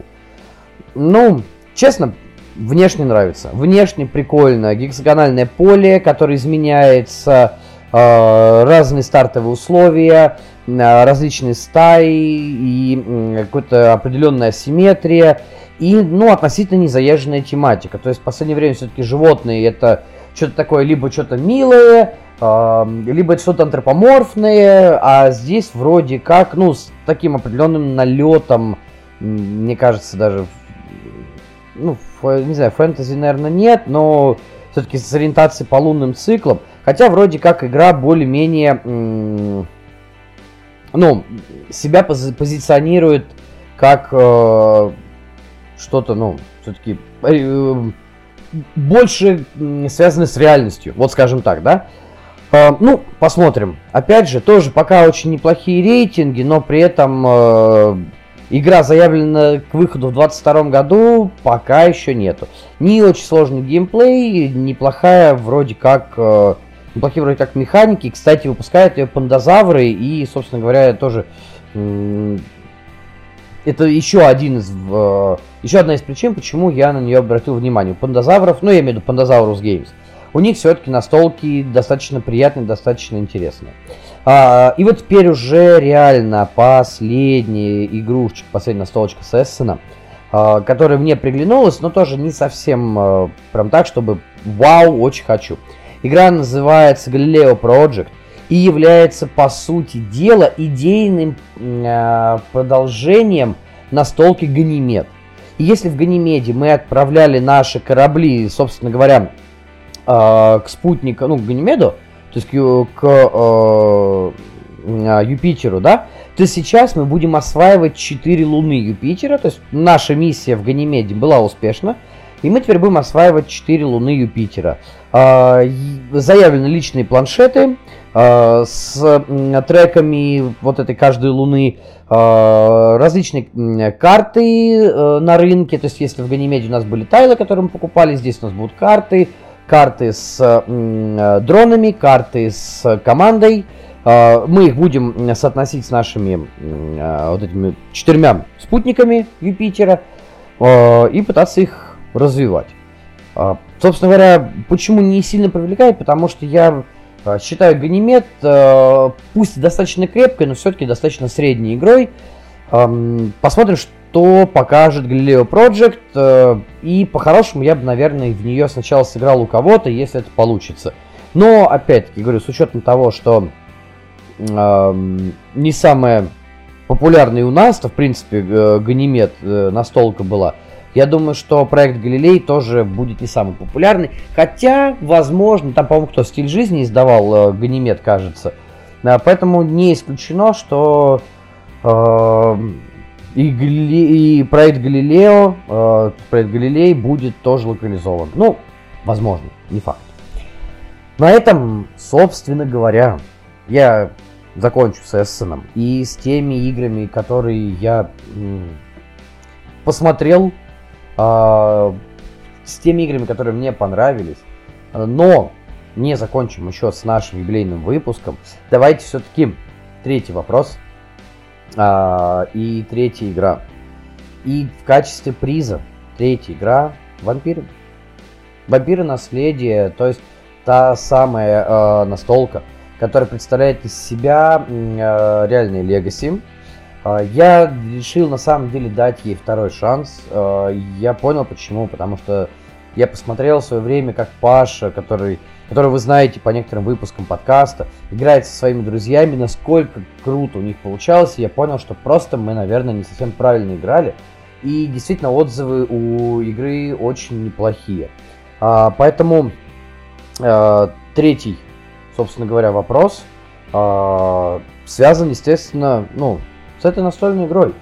A: Ну, честно, внешне нравится. Внешне прикольно. Гексагональное поле, которое изменяется, э, разные стартовые условия, э, различные стаи и э, какая-то определенная асимметрия. И, ну, относительно незаезженная тематика. То есть в последнее время все-таки животные это что-то такое, либо что-то милое, либо что-то антропоморфное, а здесь вроде как, ну, с таким определенным налетом, мне кажется, даже ну, не знаю, фэнтези, наверное, нет, но все-таки с ориентацией по лунным циклам. Хотя вроде как игра более-менее, ну, себя пози позиционирует как э, что-то, ну, все-таки э, больше связано с реальностью, вот скажем так, да. Э, ну, посмотрим. Опять же, тоже пока очень неплохие рейтинги, но при этом э, Игра заявлена к выходу в 2022 году, пока еще нету. Не очень сложный геймплей, неплохая вроде как... Э, неплохие вроде как механики. Кстати, выпускают ее пандазавры и, собственно говоря, тоже... это еще один из... Э, еще одна из причин, почему я на нее обратил внимание. У пандазавров, ну я имею в виду Пандазаврус Games, у них все-таки настолки достаточно приятные, достаточно интересные. А, и вот теперь уже реально последняя игрушечка, последняя столочка с Эссена, а, которая мне приглянулась, но тоже не совсем а, прям так, чтобы вау, очень хочу. Игра называется Galileo Project и является, по сути дела, идейным а, продолжением настолки Ганимед. И если в Ганимеде мы отправляли наши корабли, собственно говоря, а, к спутнику, ну, к Ганимеду, то есть к, к э, Юпитеру, да, то сейчас мы будем осваивать 4 луны Юпитера, то есть наша миссия в Ганимеде была успешна, и мы теперь будем осваивать 4 луны Юпитера. Э, заявлены личные планшеты э, с треками вот этой каждой луны, э, различные карты э, на рынке, то есть если в Ганимеде у нас были тайлы, которые мы покупали, здесь у нас будут карты, карты с э, дронами, карты с командой. Э, мы их будем соотносить с нашими э, вот этими четырьмя спутниками Юпитера и пытаться их развивать. Собственно говоря, почему не сильно привлекает? Потому что я считаю Ганимед, пусть достаточно крепкой, но все-таки достаточно средней игрой. Посмотрим, что то покажет Galileo Project. Э, и по-хорошему я бы, наверное, в нее сначала сыграл у кого-то, если это получится. Но, опять-таки, говорю, с учетом того, что э, не самая популярная у нас, то, в принципе, э, Ганимед э, настолка была, я думаю, что проект Галилей тоже будет не самый популярный. Хотя, возможно, там, по-моему, кто стиль жизни издавал, э, Ганимед, кажется. Э, поэтому не исключено, что э, и, Гали... и проект Галилео, э, проект Галилей будет тоже локализован. Ну, возможно, не факт. На этом, собственно говоря, я закончу с Эссеном и с теми играми, которые я м, посмотрел, э, с теми играми, которые мне понравились. Но не закончим еще с нашим юбилейным выпуском, давайте все-таки третий вопрос а, и третья игра. И в качестве приза третья игра вампиры. Вампиры наследие, то есть та самая э, настолка, которая представляет из себя э, реальные легаси. Э, я решил на самом деле дать ей второй шанс. Э, я понял почему, потому что я посмотрел в свое время, как Паша, который, который вы знаете по некоторым выпускам подкаста, играет со своими друзьями, насколько круто у них получалось. Я понял, что просто мы, наверное, не совсем правильно играли. И действительно отзывы у игры очень неплохие. А, поэтому а, третий, собственно говоря, вопрос а, связан, естественно, ну, с этой настольной игрой.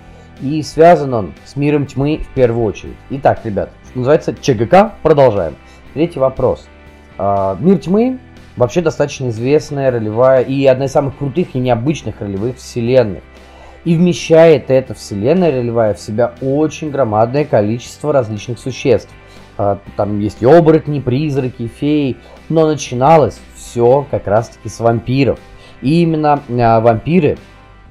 A: И связан он с миром тьмы в первую очередь. Итак, ребят, что называется ЧГК, продолжаем. Третий вопрос. А, мир тьмы вообще достаточно известная ролевая и одна из самых крутых и необычных ролевых вселенных. И вмещает эта вселенная ролевая в себя очень громадное количество различных существ. А, там есть и оборотни, призраки, феи. Но начиналось все как раз таки с вампиров. И именно а, вампиры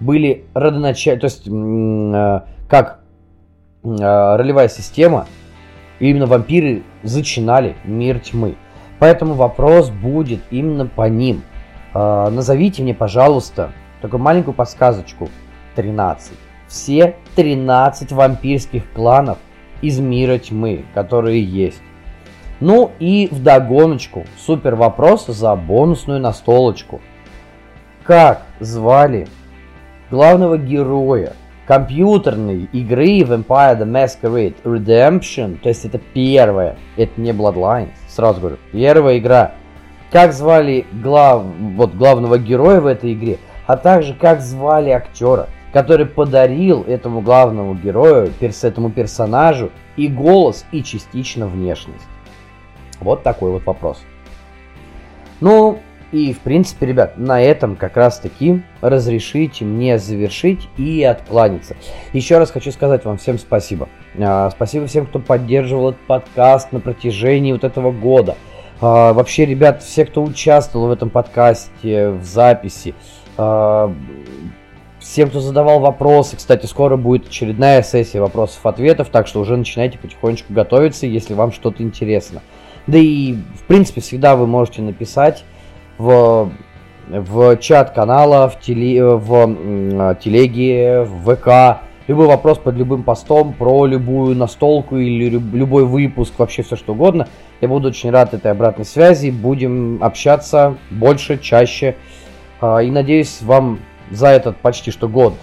A: были родоначальниками, то есть а, как ролевая система, именно вампиры зачинали мир тьмы. Поэтому вопрос будет именно по ним. Назовите мне, пожалуйста, такую маленькую подсказочку. 13. Все 13 вампирских кланов из мира тьмы, которые есть. Ну и в догоночку супер вопрос за бонусную настолочку. Как звали главного героя компьютерной игры Vampire the Masquerade Redemption, то есть это первая, это не Bloodlines, сразу говорю, первая игра. Как звали глав, вот главного героя в этой игре, а также как звали актера который подарил этому главному герою, перс, этому персонажу и голос, и частично внешность. Вот такой вот вопрос. Ну, и в принципе, ребят, на этом как раз таки разрешите мне завершить и откланяться. Еще раз хочу сказать вам всем спасибо. А, спасибо всем, кто поддерживал этот подкаст на протяжении вот этого года. А, вообще, ребят, все, кто участвовал в этом подкасте, в записи, а, всем, кто задавал вопросы. Кстати, скоро будет очередная сессия вопросов-ответов, так что уже начинайте потихонечку готовиться, если вам что-то интересно. Да и, в принципе, всегда вы можете написать в, в чат канала, в, теле, в телеге, в ВК, любой вопрос под любым постом про любую настолку или любой выпуск, вообще все что угодно. Я буду очень рад этой обратной связи, будем общаться больше, чаще. А, и надеюсь, вам за этот почти что год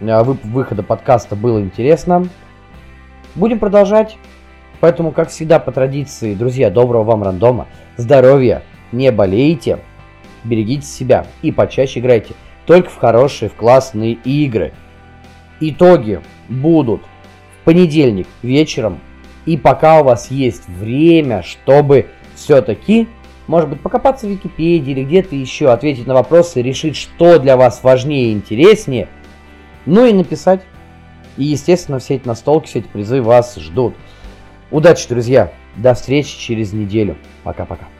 A: э, выхода подкаста было интересно. Будем продолжать. Поэтому, как всегда, по традиции, друзья, доброго вам рандома, здоровья, не болейте, берегите себя и почаще играйте только в хорошие, в классные игры. Итоги будут в понедельник вечером. И пока у вас есть время, чтобы все-таки может быть, покопаться в Википедии или где-то еще, ответить на вопросы, решить, что для вас важнее и интереснее, ну и написать. И, естественно, все эти настолки, все эти призы вас ждут. Удачи, друзья! До встречи через неделю. Пока-пока.